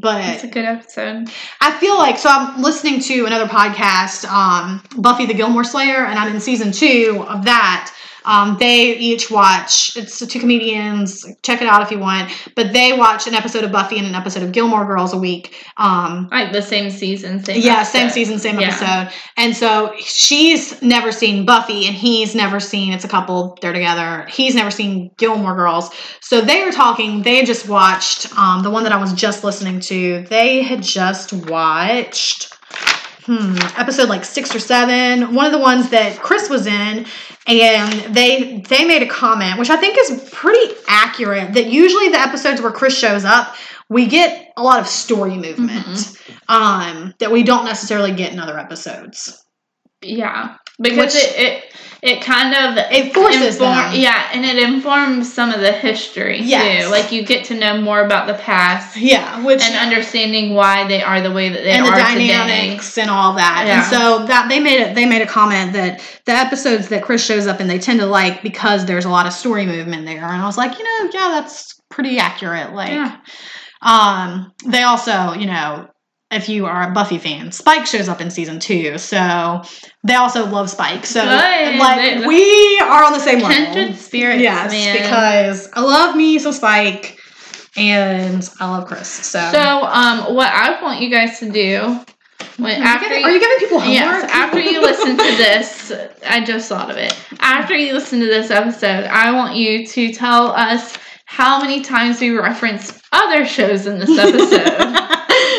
But It's a good episode. I feel like so I'm listening to another podcast, um, Buffy the Gilmore Slayer, and I'm in season two of that. Um, they each watch. It's two comedians. Check it out if you want. But they watch an episode of Buffy and an episode of Gilmore Girls a week. Um, Like the same season, same yeah, episode. same season, same Yeah. episode. And so she's never seen Buffy, and he's never seen. It's a couple. They're together. He's never seen Gilmore Girls. So they are talking. They had just watched um, the one that I was just listening to. They had just watched hmm, episode like six or seven. One of the ones that Chris was in, and they they made a comment, which I think is pretty accurate. That usually the episodes where Chris shows up, we get a lot of story movement um, that we don't necessarily get in other episodes. Yeah, because Which- it, it it kind of It forces inform- them. Yeah, and it informs some of the history Yes. too. Like you get to know more about the past Yeah, which and understanding why they are the way that they and the are today. dynamics and all that. Yeah. And so that they made it they made a comment that the episodes that Chris shows up in they tend to like because there's a lot of story movement there. And I was like, you know, yeah, that's pretty accurate. Like Yeah. um they also, you know, if you are a Buffy fan, Spike shows up in season two, so they also love Spike. So Good. like we are on the same level. Kindred spirits, Yes, man. because I love me some Spike, and I love Chris. So, So, um, what I want you guys to do when are, you after giving, are you giving people homework? Yes, after you listen to this, I just thought of it. After you listen to this episode, I want you to tell us how many times we reference other shows in this episode.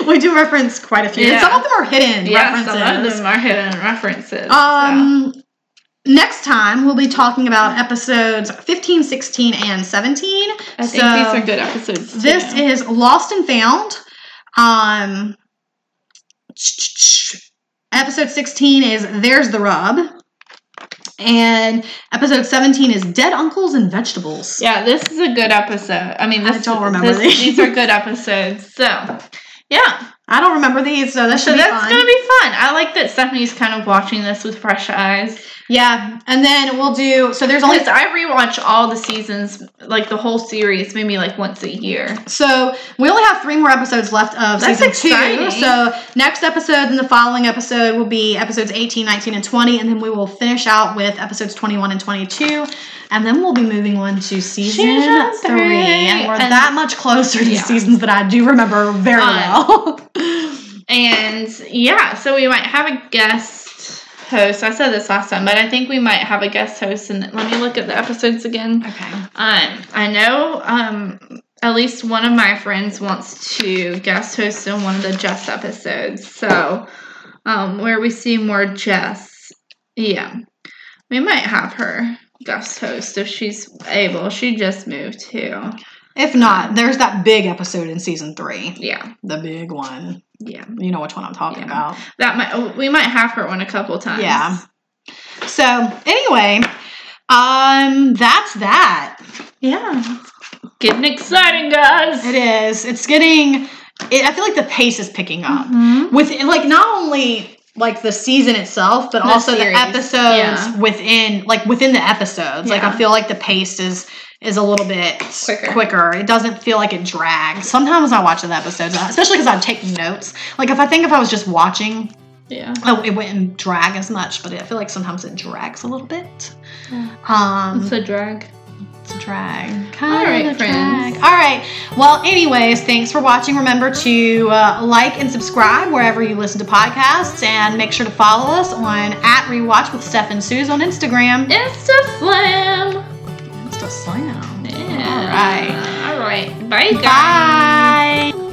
we do reference quite a few. Yeah. some of them are hidden yeah, references. some of them are hidden references. so. Um, next time we'll be talking about episodes 15, 16, and 17. I think so these are good episodes. Too. This is Lost and Found. Um, episode 16 is There's the Rub. And episode 17 is Dead Uncles and Vegetables. yeah, this is a good episode. I mean, I don't remember this- these. these are good episodes. So, yeah, I don't remember these, so that should so be that's fun. gonna be fun. I like that Stephanie's kind of watching this with fresh eyes. Yeah, and then we'll do. So there's only I rewatch all the seasons, like the whole series, maybe like once a year. So we only have three more episodes left of That's season exciting. two. So next episode and the following episode will be episodes 18, 19, and 20. And then we will finish out with episodes 21 and 22. And then we'll be moving on to season, Season three. three. And we're And- that much closer to Yeah. seasons that I do remember very Um, well. And yeah, so we might have a guest host. I said this last time, but I think we might have a guest host. And let me look at the episodes again. okay. Um, I know um, at least one of my friends wants to guest host in one of the Jess episodes. So um, where we see more Jess, yeah, we might have her guest host if she's able. She just moved too. If not, there's that big episode in season three. Yeah, The big one. yeah. You know which one I'm talking Yeah. about. That might oh, we might have her on a couple times. Yeah. So anyway, um, that's that. Yeah. Getting exciting, guys. It is. It's getting. It, I feel like the pace is picking up Mhm. within, like not only like the season itself, but The also series. the episodes Yeah. within, like within the episodes. Like I feel like the pace is is a little bit Quicker. quicker. It doesn't feel like it drags. Sometimes I watch the episodes, especially because I'm taking notes. Like if I think if I was just watching, Yeah. oh, it wouldn't drag as much. But I feel like sometimes it drags a little bit. Yeah. Um, It's a drag. it's a drag. All right, friends. drag. All right. Well, anyways, thanks for watching. Remember to uh, like and subscribe wherever you listen to podcasts, and make sure to follow us on at Rewatch with Steph and Suze on Instagram. Insta just a sign out. Yeah. All right. All right. Bye, guys. Bye.